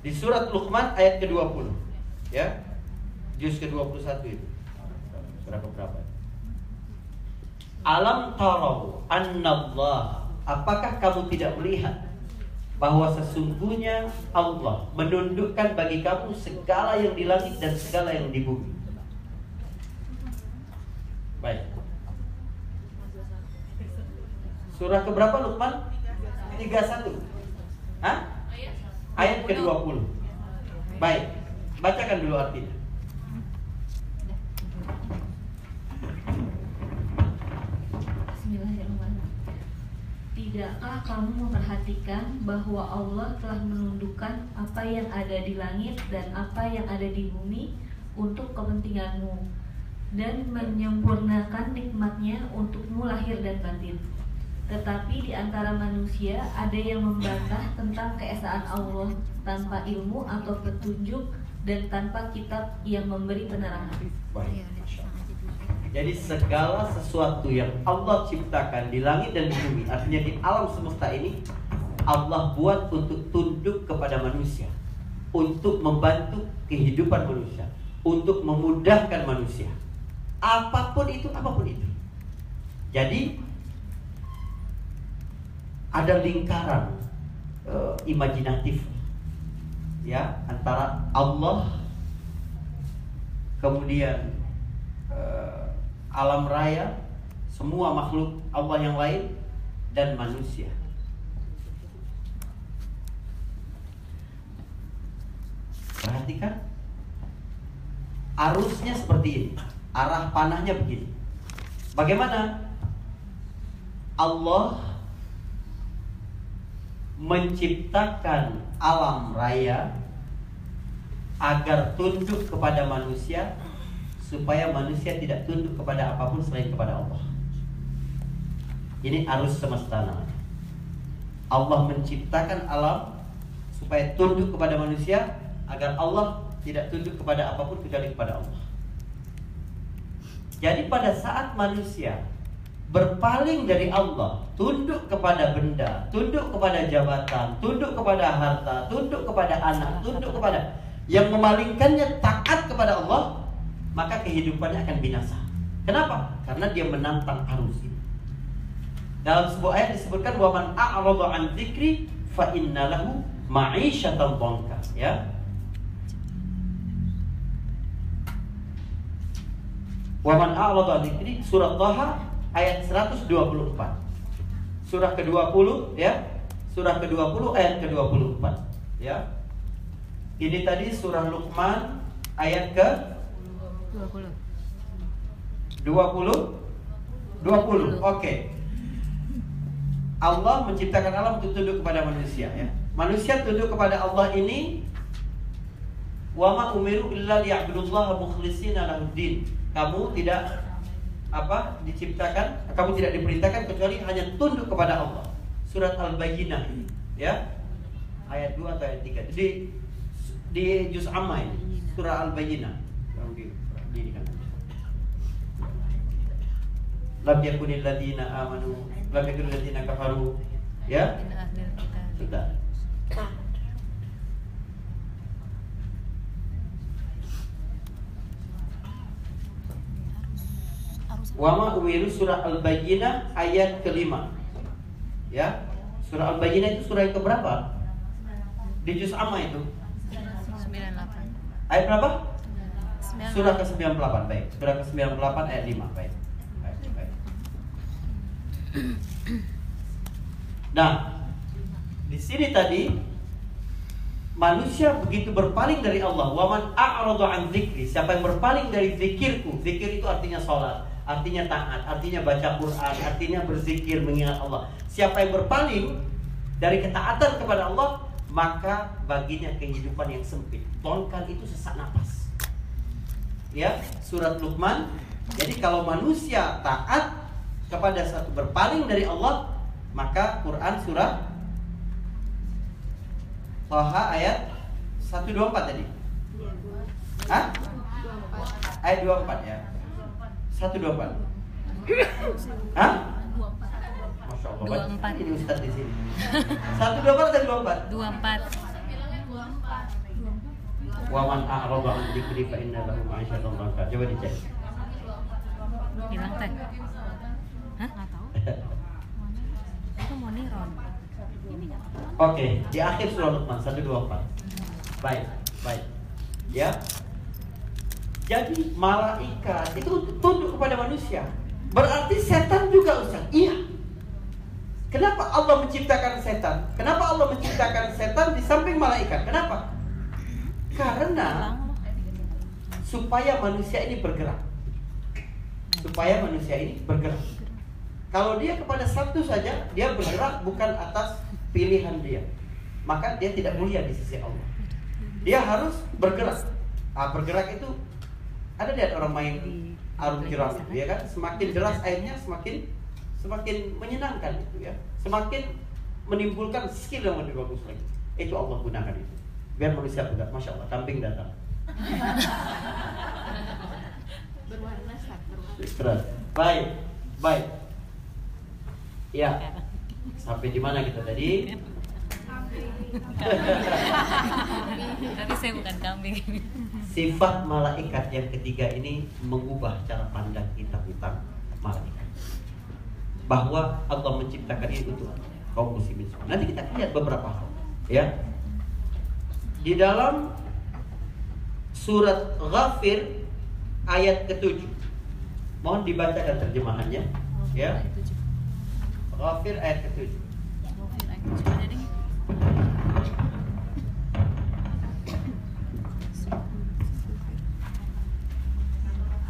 Di surat Luqman ayat ke-20. Ya. Juz ke-21 itu. Surah keberapa? Alam tarau annallah Apakah kamu tidak melihat bahwa sesungguhnya Allah menundukkan bagi kamu segala yang di langit dan segala yang di bumi. Baik. Surah keberapa Luqman? 31. Hah? Ayat ke-20. Baik. Bacakan dulu artinya. Bismillahirrahmanirrahim. Tidakkah kamu memperhatikan bahwa Allah telah menundukkan apa yang ada di langit dan apa yang ada di bumi untuk kepentinganmu dan menyempurnakan nikmatnya untukmu lahir dan batin. Tetapi di antara manusia ada yang membantah tentang keesaan Allah tanpa ilmu atau petunjuk dan tanpa kitab yang memberi penerangan. Baik. Masya Allah. Jadi segala sesuatu yang Allah ciptakan di langit dan di bumi, artinya di alam semesta ini, Allah buat untuk tunduk kepada manusia, untuk membantu kehidupan manusia, untuk memudahkan manusia. Apa pun itu, apa pun itu. Jadi ada lingkaran eh, imajinatif ya antara Allah kemudian eh, alam raya, semua makhluk Allah yang lain dan manusia. Perhatikan arusnya seperti ini, arah panahnya begini. Bagaimana Allah menciptakan alam raya agar tunduk kepada manusia supaya manusia tidak tunduk kepada apa pun selain kepada Allah. Ini arus semesta namanya. Allah menciptakan alam supaya tunduk kepada manusia agar Allah tidak tunduk kepada apa pun kecuali kepada Allah. Jadi pada saat manusia berpaling dari Allah, tunduk kepada benda, tunduk kepada jabatan, tunduk kepada harta, tunduk kepada anak, tunduk kepada yang memalingkannya taat kepada Allah, maka kehidupannya akan binasa. Kenapa? Karena dia menantang arus itu. Dalam sebuah ayat disebutkan wa man a'rada an dzikri fa inna lahu ma'isyatan dhanka, ya. Wa man a'rada dzikri surah Thaha ayat 124. Surah ke-20 ya. Surah ke-20 ayat ke-24 ya. Ini tadi surah Luqman ayat ke 20. 20 20. Oke. Allah menciptakan alam untuk tunduk kepada manusia ya. Manusia tunduk kepada Allah ini wa ma umiru illa liya'budullaha mukhlishina lahuddin. Kamu tidak apa? Diciptakan kamu tidak diperintahkan kecuali hanya tunduk kepada Allah. Surat al-bayyinah ini ya. Ayat 2 atau ayat 3 di di juz amma ini surah al-bayyinah. Di di kan lam yakunil ladina amanu lam yakunil ladina kafaru ya. Sudah Wama umiru surah Al-Bayyinah ayat kelima Ya Surah Al-Bayyinah itu surah yang keberapa? Di juz amma itu 98. Ayat berapa? 98. Surah ke-98 Baik Surah ke-98 ayat 5 Baik Baik, baik. Nah di sini tadi manusia begitu berpaling dari Allah. Waman a'radu an dzikri. Siapa yang berpaling dari zikirku? Zikir itu artinya sholat, artinya taat, artinya baca Quran, artinya berzikir mengingat Allah. Siapa yang berpaling dari ketaatan kepada Allah, maka baginya kehidupan yang sempit. Tongkal itu sesak napas. Ya, surat Luqman. Jadi kalau manusia taat kepada satu berpaling dari Allah, maka Quran surah Toha ayat 124 tadi. Hah? Ayat 24 ya. 124. Hah? Masya Allah. banyak 24. Ini Ustaz di sini. 124 atau 24? 24. Wa man a'rada an dzikri fa inna lahu ma'isyatan dhanka. Coba dicek. Hilang teh. Hah? nggak tahu. Itu mau niron. Ini nggak tahu. Oke, di akhir surah Luqman 124. Baik, baik. Ya. Jadi malaikat itu tunduk kepada manusia. Berarti setan juga Ustaz. Iya. Kenapa Allah menciptakan setan? Kenapa Allah menciptakan setan di samping malaikat? Kenapa? Karena supaya manusia ini bergerak. Supaya manusia ini bergerak. Kalau dia kepada satu saja, dia bergerak bukan atas pilihan dia. Maka dia tidak mulia di sisi Allah. Dia harus bergerak. Ah, bergerak itu ada lihat orang main arung kirap itu ya kan? Semakin deras airnya semakin semakin menyenangkan itu ya. Semakin menimbulkan skill yang lebih bagus lagi. Itu Allah gunakan itu. Biar manusia bergerak. Masya Allah, kambing datang. Berwarna berwarna. Baik, baik. Ya, sampai di mana kita tadi? Tapi saya bukan kambing. Sifat malaikat yang ketiga ini mengubah cara pandang kita tentang malaikat. Bahwa Allah menciptakan ini untuk kaum muslimin semua. Nanti kita lihat beberapa hal, ya. Di dalam surat Ghafir ayat ketujuh. Mohon dibacakan terjemahannya, ya. Ghafir ayat ketujuh. Ada deh.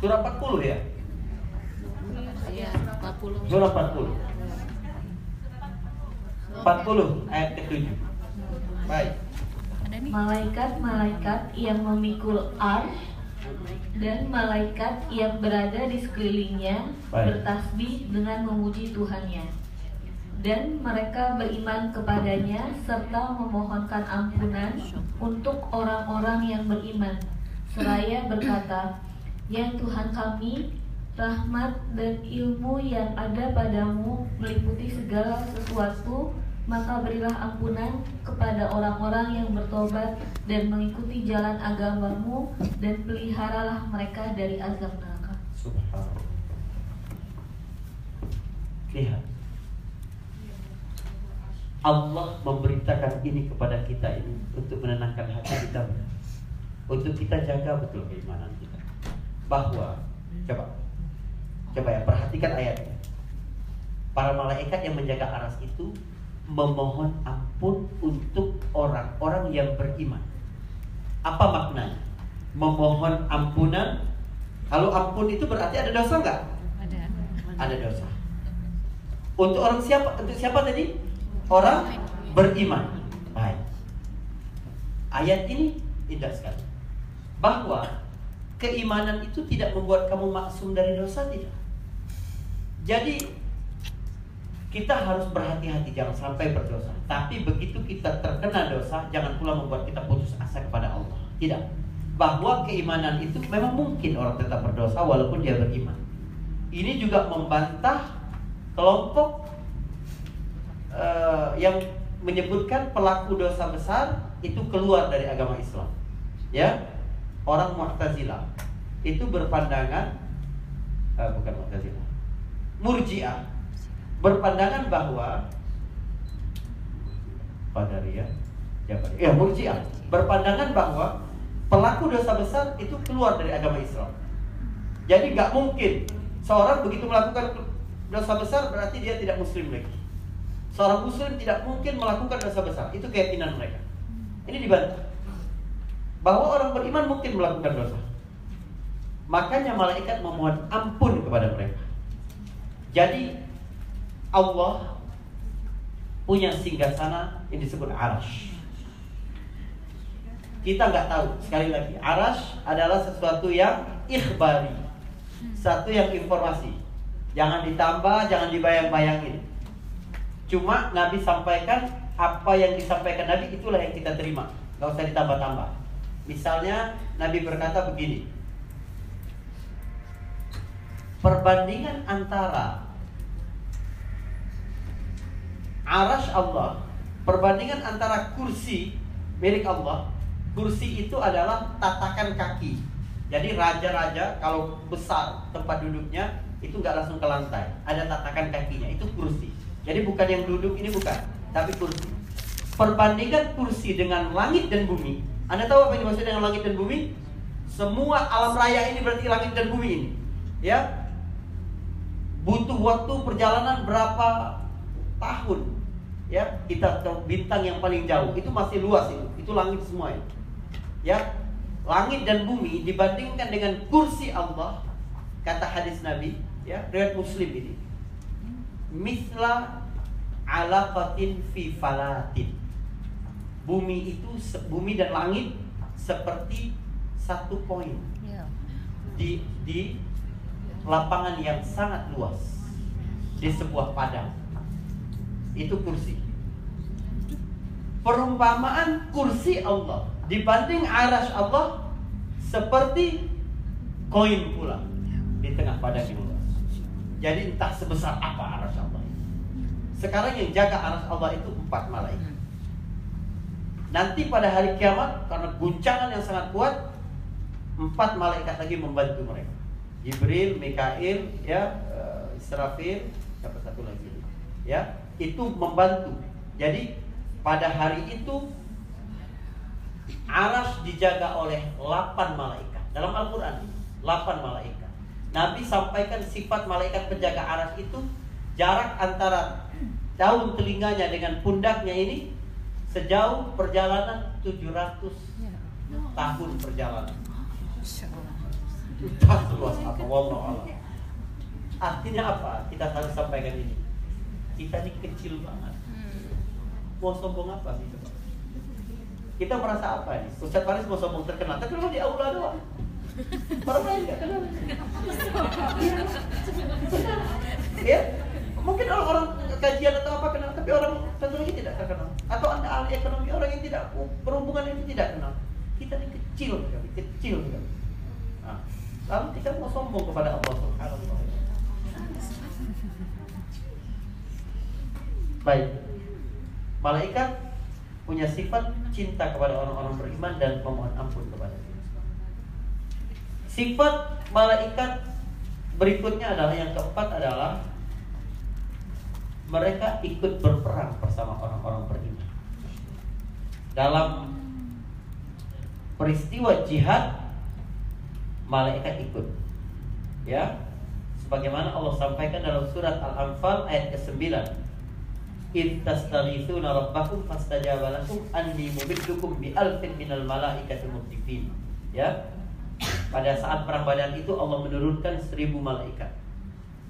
Surah 40 ya? Iya, 40. Surah 40. 40 ayat ke-7. Baik. Malaikat-malaikat yang memikul ars dan malaikat yang berada di sekelilingnya Baik. bertasbih dengan memuji Tuhannya. Dan mereka beriman kepadanya serta memohonkan ampunan untuk orang-orang yang beriman. Seraya berkata, Ya Tuhan kami, rahmat dan ilmu yang ada padamu meliputi segala sesuatu, maka berilah ampunan kepada orang-orang yang bertobat dan mengikuti jalan agamamu dan peliharalah mereka dari azab neraka. Subhanallah. Lihat. Allah memberitakan ini kepada kita ini untuk menenangkan hati kita. Untuk kita jaga betul keimanan kita. Bahwa coba coba ya perhatikan ayatnya. Para malaikat yang menjaga aras itu memohon ampun untuk orang-orang yang beriman. Apa maknanya? Memohon ampunan. Kalau ampun itu berarti ada dosa nggak? Ada. Ada dosa. Untuk orang siapa? Untuk siapa tadi? Orang beriman. Baik. Ayat ini indah sekali. Bahwa keimanan itu tidak membuat kamu maksum dari dosa tidak. Jadi kita harus berhati-hati jangan sampai berdosa. Tapi begitu kita terkena dosa, jangan pula membuat kita putus asa kepada Allah. Tidak. Bahwa keimanan itu memang mungkin orang tetap berdosa walaupun dia beriman. Ini juga membantah kelompok uh, yang menyebutkan pelaku dosa besar itu keluar dari agama Islam. Ya, orang Mu'tazilah itu berpandangan uh, bukan Mu'tazilah, Murji'ah berpandangan bahwa Qadariyah, Jabariyah, ya Murji'ah berpandangan bahwa pelaku dosa besar itu keluar dari agama Islam. Jadi nggak mungkin seorang begitu melakukan dosa besar berarti dia tidak muslim lagi. Seorang muslim tidak mungkin melakukan dosa besar. Itu keyakinan mereka. Ini dibantah. Bahwa orang beriman mungkin melakukan dosa. Makanya malaikat memohon ampun kepada mereka. Jadi Allah punya singgasana yang disebut arash. Kita nggak tahu sekali lagi arash adalah sesuatu yang ikhbari, satu yang informasi. Jangan ditambah, jangan dibayang-bayangin. Cuma Nabi sampaikan apa yang disampaikan Nabi itulah yang kita terima. Gak usah ditambah-tambah. Misalnya Nabi berkata begini. Perbandingan antara arash Allah, perbandingan antara kursi milik Allah, kursi itu adalah tatakan kaki. Jadi raja-raja kalau besar tempat duduknya itu nggak langsung ke lantai, ada tatakan kakinya, itu kursi. Jadi bukan yang duduk ini bukan, tapi kursi. Perbandingan kursi dengan langit dan bumi. Anda tahu apa yang dimaksud dengan langit dan bumi? Semua alam raya ini berarti langit dan bumi ini. Ya. Butuh waktu perjalanan berapa tahun? Ya, kita ke bintang yang paling jauh itu masih luas itu. Itu langit semua itu. Ya. Langit dan bumi dibandingkan dengan kursi Allah kata hadis Nabi ya riwayat Muslim ini misla alaqatin fi falatin bumi itu bumi dan langit seperti satu poin Ya. di di lapangan yang sangat luas di sebuah padang itu kursi perumpamaan kursi Allah dibanding aras Allah seperti koin pula di tengah padang yang luas. Jadi entah sebesar apa aras Allah. Sekarang yang jaga aras Allah itu empat malaikat. Nanti pada hari kiamat karena guncangan yang sangat kuat, empat malaikat lagi membantu mereka. Jibril, Mikail, ya, eh, Israfil, siapa satu lagi, ya, itu membantu. Jadi pada hari itu aras dijaga oleh 8 malaikat dalam Al-Quran 8 malaikat Nabi sampaikan sifat malaikat penjaga aras itu jarak antara daun telinganya dengan pundaknya ini sejauh perjalanan 700 tahun perjalanan. Artinya apa? Kita harus sampaikan ini. Kita ini kecil banget. Mau sombong apa sih? Kita merasa apa nih? Ustaz Faris mau sombong terkenal, terkenal di aula doang. Orang lain nggak kenal. ya, mungkin orang-orang kajian atau apa kenal, tapi orang lagi tidak terkenal. Atau anda ahli ekonomi orang yang tidak berhubungan itu tidak kenal. Kita ini kecil sekali, kecil sekali. Nah, Lalu kita mau sombong kepada Allah Subhanahu. Baik. Malaikat punya sifat cinta kepada orang-orang beriman dan memohon ampun kepada dia. Sifat malaikat berikutnya adalah yang keempat adalah mereka ikut berperang bersama orang-orang beriman. Dalam peristiwa jihad malaikat ikut. Ya. Sebagaimana Allah sampaikan dalam surat Al-Anfal ayat ke-9. Id rabbakum fastajaba anni mubidukum bi alfin minal malaikati murdifin. Ya. Pada saat perang badan itu Allah menurunkan seribu malaikat.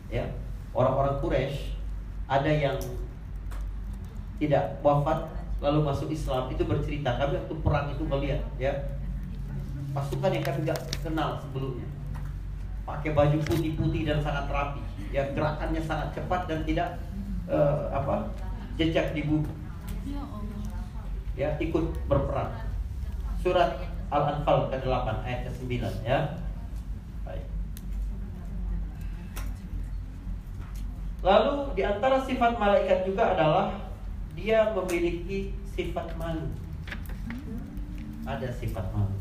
Ya. Orang-orang Quraisy ada yang tidak wafat lalu masuk Islam itu bercerita. Kami waktu perang itu melihat ya. Pasukan yang kami nggak kenal sebelumnya. Pakai baju putih-putih dan sangat rapi ya. Gerakannya sangat cepat dan tidak eh, apa jejak di bumi. Ya ikut berperang. Surat Al-Anfal ke-8 ayat ke-9 ya baik lalu di antara sifat malaikat juga adalah dia memiliki sifat malu. Ada sifat malu.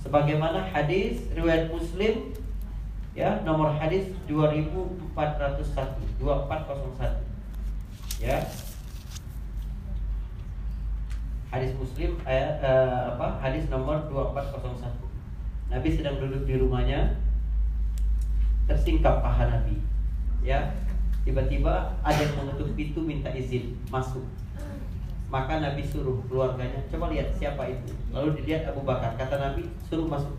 Sebagaimana hadis riwayat Muslim ya nomor hadis 2401 2401 ya. Hadis Muslim eh, eh, apa hadis nomor 2401 Nabi sedang duduk di rumahnya tersingkap paha Nabi ya tiba-tiba ada yang mengetuk pintu minta izin masuk maka Nabi suruh keluarganya coba lihat siapa itu lalu dilihat Abu Bakar kata Nabi suruh masuk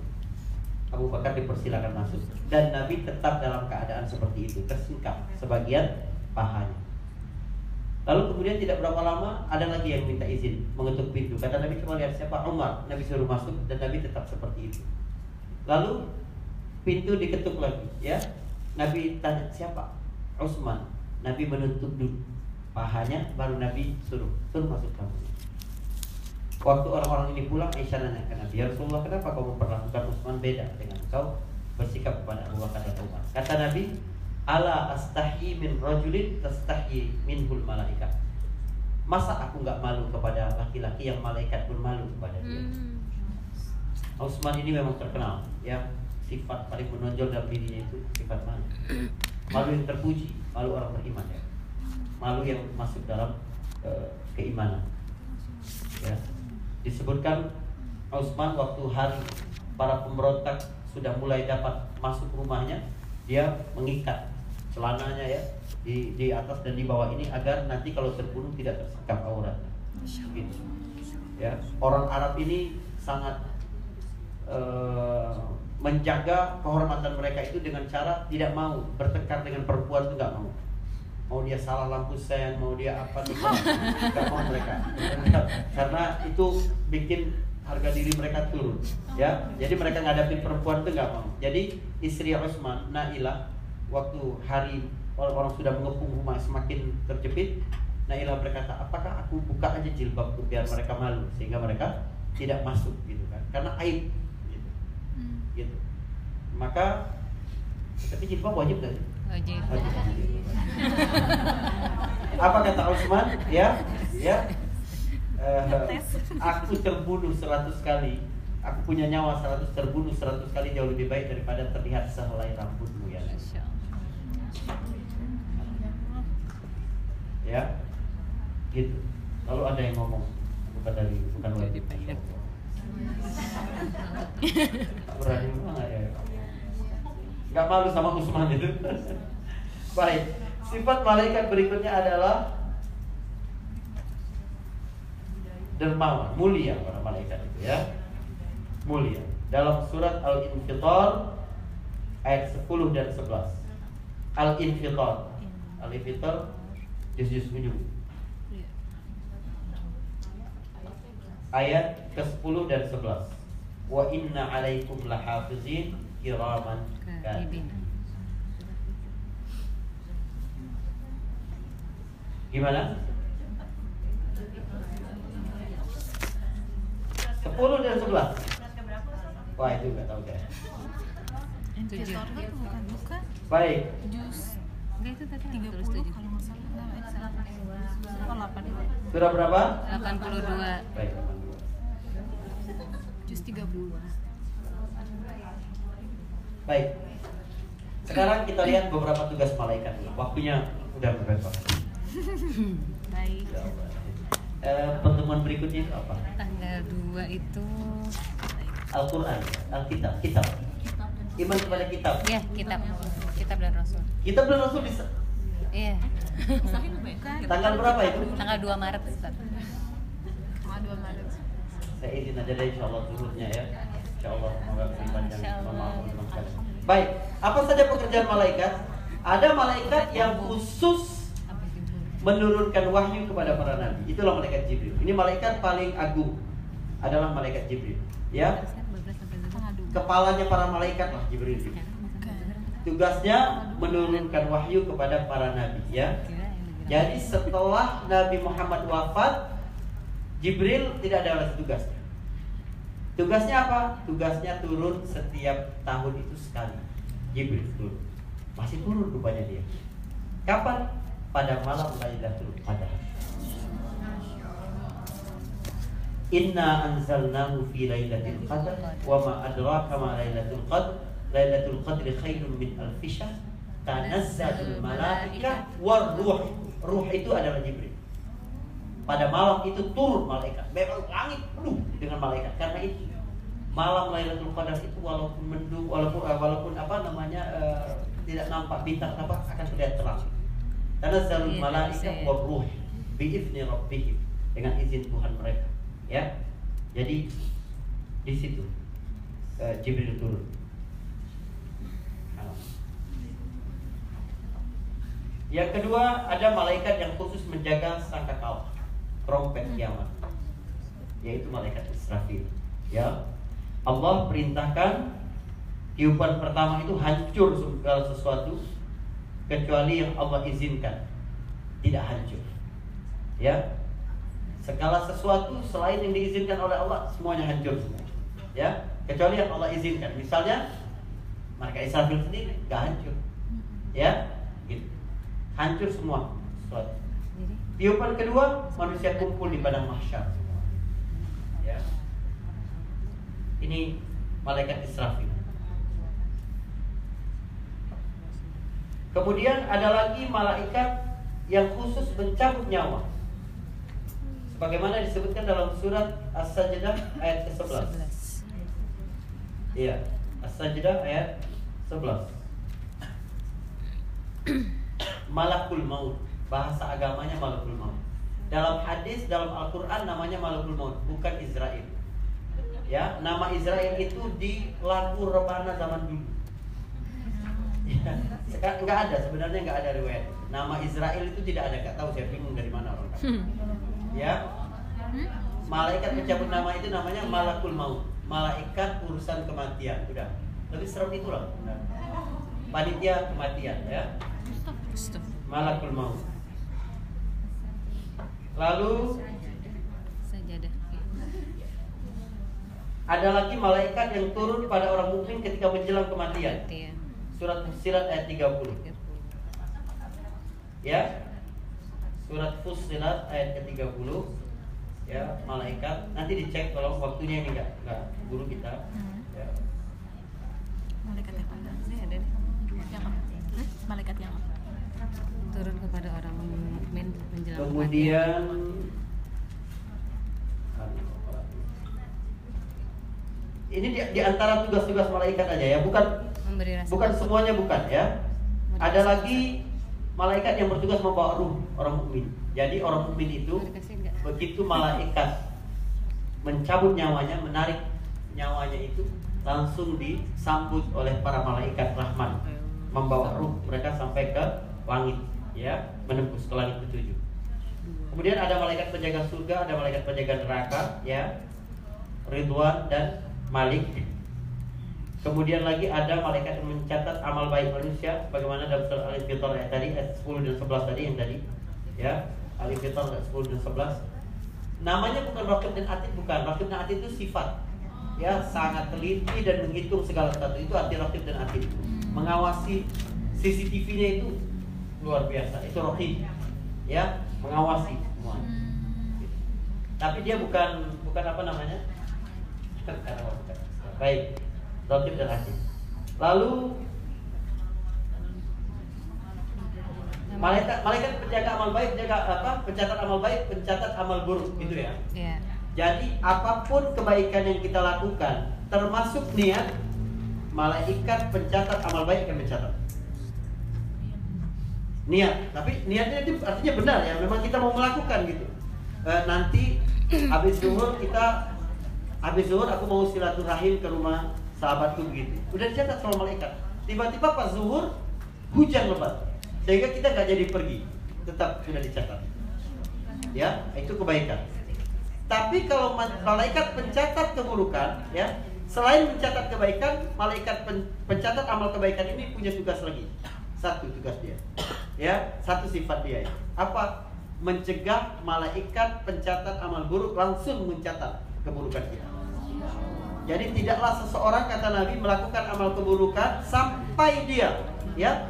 Abu Bakar dipersilakan masuk dan Nabi tetap dalam keadaan seperti itu tersingkap sebagian pahanya Lalu kemudian tidak berapa lama ada lagi yang minta izin mengetuk pintu. Kata Nabi cuma lihat siapa Umar. Nabi suruh masuk dan Nabi tetap seperti itu. Lalu pintu diketuk lagi, ya. Nabi tanya siapa? Utsman. Nabi menutup pahanya, baru Nabi suruh suruh masuk kamu. Waktu orang-orang ini pulang, Aisyah nanya ke Nabi, ya Rasulullah kenapa kau memperlakukan Utsman beda dengan kau bersikap kepada Abu Bakar dan Umar? Kata Nabi, Ala astahyi min rajulin tastahyi minhul malaikat. Masa aku nggak malu kepada laki-laki yang malaikat pun malu kepada dia? Utsman ini memang terkenal ya sifat paling menonjol dalam dirinya itu sifat malu. Malu yang terpuji, malu orang beriman ya. Malu yang masuk dalam eh, keimanan. Ya. Disebutkan Utsman waktu hari para pemberontak sudah mulai dapat masuk rumahnya, dia mengikat celananya ya di di atas dan di bawah ini agar nanti kalau terbunuh tidak tersekap auratnya. Gitu. Ya, orang Arab ini sangat eh, menjaga kehormatan mereka itu dengan cara tidak mau bertengkar dengan perempuan itu nggak mau. Mau dia salah lampu sen, mau dia apa tuh nggak mau mereka. Karena itu bikin harga diri mereka turun, ya. Jadi mereka ngadapin perempuan itu nggak mau. Jadi istri Utsman, Nailah, waktu hari orang-orang sudah mengepung rumah semakin terjepit, Nailah berkata, apakah aku buka aja jilbabku biar mereka malu sehingga mereka tidak masuk gitu kan? Karena aib gitu. Maka tapi jilbab wajib nggak sih? Wajib. Wajib. Apa kata Utsman? Ya, ya. Eh, aku terbunuh 100 kali. Aku punya nyawa 100 terbunuh 100 kali jauh lebih baik daripada terlihat sehelai rambutmu ya. Ya. Gitu. Lalu ada yang ngomong bukan dari bukan wajib. Ya. Gak malu sama Usman itu. Baik. Sifat malaikat berikutnya adalah dermawan, mulia para malaikat itu ya. Mulia. Dalam surat Al-Infitar ayat 10 dan 11. Al-Infitar. Al-Infitar juz-juz. Ayat ke-10 dan 11. Wa inna alaikum lahafizin kiraman katibin. Gimana? 10 dan 11 Wah itu gak tahu saya bukan bukan. Baik. Jus Enggak itu tadi tiga tulis puluh tujuh. kalau nggak salah. Nah, ini salah. Oh, delapan itu. Surah berapa? 82. Baik. Jus tiga puluh. Baik. Sekarang kita lihat beberapa tugas malaikat. Waktunya udah mepet. Baik. Ya. Eh, pertemuan berikutnya itu apa? Tanggal 2 itu Al-Quran, Alkitab, kitab. Iman kepada kitab. ya kitab kitab dan rasul. Kitab dan Rasul di Iya. tanggal berapa itu? Tanggal 2 Maret Ustaz. Tanggal dua Maret. Saya izin aja deh insya Allah turutnya ya. Insya Allah semoga lebih panjang. Teman-teman sekalian. Baik, apa saja pekerjaan malaikat? Ada malaikat yang khusus menurunkan wahyu kepada para nabi. Itulah malaikat Jibril. Ini malaikat paling agung adalah malaikat Jibril. Ya, Sekarang 12 sampai 12. Tanggal dua. kepalanya para malaikat lah Jibril. Tugasnya menurunkan wahyu kepada para nabi. Ya. Jadi setelah Nabi Muhammad wafat, Jibril tidak ada lagi tugasnya. Tugasnya apa? Tugasnya turun setiap tahun itu sekali. Jibril turun. Masih turun rupanya dia. Kapan? Pada malam Lailatul Qadar. Inna anzalnahu fi lailatul qadar wa ma adraka ma lailatul qadar lailatul qadri khairun min alfi syahr tanazzalul malaika war ruh. Ruh itu adalah Jibril. Pada malam itu turun malaikat. Memang langit penuh dengan malaikat. Karena itu malam Lailatul Qadar itu walaupun mendung walaupun eh, walaupun apa namanya eh, tidak nampak bintang apa akan terlihat terang. Tanazzalul Iya, malaika war ruh biizni rabbihim dengan izin Tuhan mereka. Ya? Jadi di situ eh, Jibril turun Nah. Yang kedua ada malaikat yang khusus menjaga sangkakala trompet kiamat. Yaitu malaikat Israfil. Ya. Allah perintahkan tiupan pertama itu hancur segala sesuatu kecuali yang Allah izinkan. Tidak hancur. Ya. Segala sesuatu selain yang diizinkan oleh Allah semuanya hancur semua. Ya. Kecuali yang Allah izinkan. Misalnya mereka Israfil sendiri nggak hancur. Ya hancur semua. Sesuatu Jadi? Tiupan kedua manusia kumpul di padang mahsyar ya. Ini malaikat Israfil. Kemudian ada lagi malaikat yang khusus mencabut nyawa. Sebagaimana disebutkan dalam surat As-Sajdah ayat ke-11 11. Iya, As-Sajdah ayat 11. Malakul maut, bahasa agamanya malakul maut. Dalam hadis dalam Al-Qur'an namanya malakul maut, bukan Israel. Ya, nama Israel itu di lagu rebana zaman dulu. Ya, sekarang nggak ada sebenarnya nggak ada riwayat. Nama Israel itu tidak ada, nggak tahu saya bingung dari mana orang. kata. Ya, malaikat pencabut nama itu namanya malakul maut malaikat urusan kematian udah lebih serem itu lah panitia kematian ya. Malakul maut lalu Sajadah. ada lagi malaikat yang turun pada orang mukmin ketika menjelang kematian Iya. surat Fussilat ayat 30 ya surat Fussilat ayat ke-30 ya malaikat nanti dicek kalau waktunya ini enggak enggak guru kita ya. Malaikat yang mana? Ini ada nih. Yang apa? Hmm? Malaikat yang apa? Turun kepada orang mukmin menjelang kemudian ini di, di antara tugas-tugas malaikat aja ya bukan kematian. memberi rasa bukan semuanya bukan ya. Memberi ada lagi malaikat yang bertugas membawa ruh orang mukmin. Jadi orang mukmin itu begitu malaikat mencabut nyawanya menarik nyawanya itu langsung disambut oleh para malaikat rahman membawa ruh mereka sampai ke langit ya menembus ke langit ketujuh. Kemudian ada malaikat penjaga surga ada malaikat penjaga neraka ya Ridwan dan Malik. Kemudian lagi ada malaikat yang mencatat amal baik manusia bagaimana dalam surah Al-Fitar ayat tadi ayat 10 dan 11 tadi yang tadi ya Al-Fitar ayat 10 dan 11 namanya bukan Rakib dan Atid bukan. Rakib dan Atid itu sifat ya sangat teliti dan menghitung segala sesuatu. Itu arti rokib dan atid. Mengawasi CCTV-nya itu luar biasa. Itu rokib ya mengawasi semuanya tapi dia bukan bukan apa namanya? Bukan bukan baik rokib dan atid lalu malaikat malaikat penjaga amal baik penjaga apa? Pencatat amal baik pencatat amal buruk gitu ya? Iya. jadi apa pun kebaikan yang kita lakukan termasuk niat malaikat pencatat amal baik akan mencatat niat. Tapi niatnya itu artinya benar ya. Memang kita mau melakukan gitu. Eh, nanti habis zuhur kita habis zuhur aku mau silaturahim ke rumah sahabatku begitu udah dicatat sama malaikat. Tiba-tiba pas zuhur hujan lebat. Sehingga kita nggak jadi pergi. Tetap sudah dicatat. Ya itu kebaikan. Tapi kalau ma- malaikat pencatat keburukan ya selain mencatat kebaikan malaikat pen- pencatat amal kebaikan ini punya tugas lagi satu tugas dia ya satu sifat dia apa mencegah malaikat pencatat amal buruk langsung mencatat keburukan kita jadi tidaklah seseorang kata Nabi melakukan amal keburukan sampai dia ya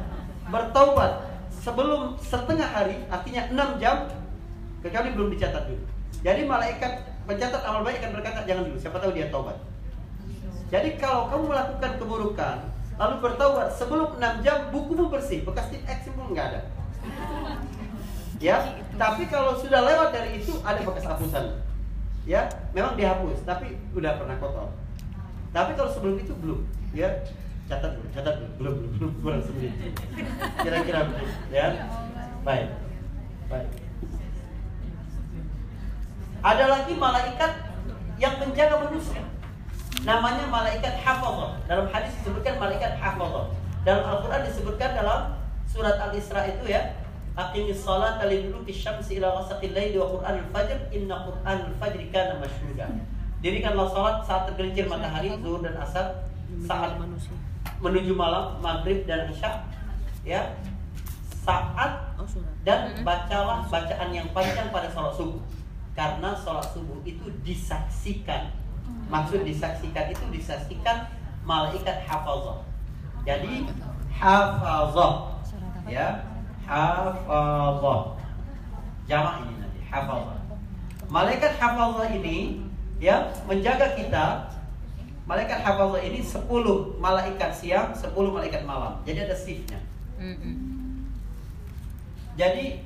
bertaubat sebelum setengah hari artinya enam jam kecuali belum dicatat dulu. Jadi malaikat pencatat amal baik akan berkata jangan dulu siapa tahu dia taubat. Jadi kalau kamu melakukan keburukan lalu bertaubat sebelum enam jam bukumu bersih bekas tip X pun nggak ada. Ya, tapi kalau sudah lewat dari itu ada bekas hapusan. Ya, memang dihapus tapi udah pernah kotor. Tapi kalau sebelum itu belum, ya catat dulu, catat dulu, belum, belum, belum kurang sembilan. Kira-kira begitu, ya. Baik, baik. Ada lagi malaikat yang menjaga manusia. Namanya malaikat hafazah. Dalam hadis disebutkan malaikat hafazah. Dalam Al-Qur'an disebutkan dalam surat Al-Isra itu ya, Aqimis salata liduluki syamsi ila ghasaqil laili wa Qur'anil fajr inna Qur'anil fajri kana mashhuda. Dirikanlah salat saat tergelincir matahari zuhur dan asar saat menuju malam maghrib dan isya ya saat dan bacalah bacaan yang panjang pada sholat subuh karena sholat subuh itu disaksikan maksud disaksikan itu disaksikan malaikat hafazah. Jadi hafazah. Ya hafazah. Jamak ini nanti hafazah. Malaikat hafazah ini ya menjaga kita. Malaikat hafazah ini 10 malaikat siang 10 malaikat malam. Jadi ada shiftnya. Jadi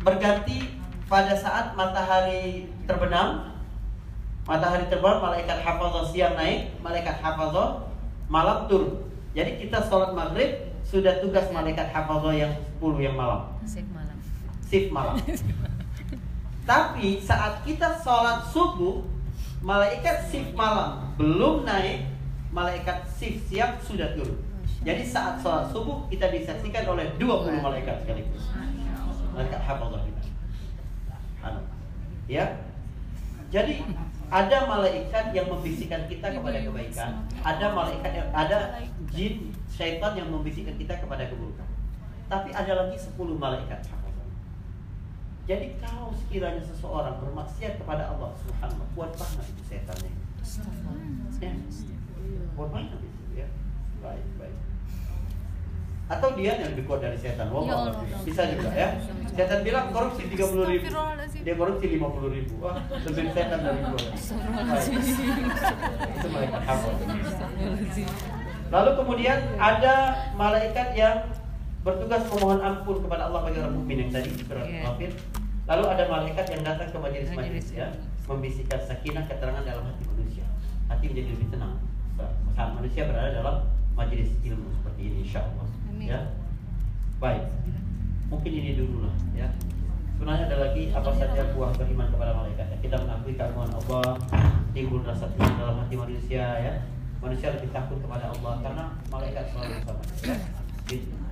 berganti pada saat matahari terbenam matahari terbang malaikat hafazah siang naik malaikat hafazah malam turun jadi kita sholat maghrib sudah tugas malaikat hafazah yang 10 yang malam Save malam. shift malam. Tapi saat kita sholat subuh, malaikat shift malam belum naik, malaikat shift siang sudah turun. Jadi saat sholat subuh kita disaksikan oleh 20 malaikat sekaligus. Malaikat hafazah kita. Anu. Ya. Jadi ada malaikat yang membisikkan kita kepada kebaikan, ada malaikat yang ada jin syaitan yang membisikkan kita kepada keburukan. Tapi ada lagi 10 malaikat. Jadi kalau sekiranya seseorang bermaksiat kepada Allah Subhanahu kuat banget itu setannya. Ya. Kuat banget itu ya. Baik, baik. Atau dia yang lebih kuat dari setan. Wah, Ya Allah. bisa juga ya. Setan bilang korupsi 30 ribu. Dia korupsi 50 ribu. Wah, lebih setan dari gua. Itu malaikat hafal. Lalu kemudian ada malaikat yang bertugas memohon ampun kepada Allah bagi orang mukmin yang tadi surat Iya. Ghafir. Lalu ada malaikat yang datang ke majelis-majelis Majelis ya, membisikkan sakinah keterangan dalam hati manusia. Hati menjadi lebih tenang. Saat manusia berada dalam majelis ilmu seperti ini insya Allah ya. Baik. Mungkin ini dulu lah ya. Sebenarnya ada lagi apa saja buah beriman kepada malaikat? Ya. kita mengakui keagungan Allah timbul rasa takut dalam hati manusia ya. Manusia lebih takut kepada Allah karena malaikat selalu bersama. Kita.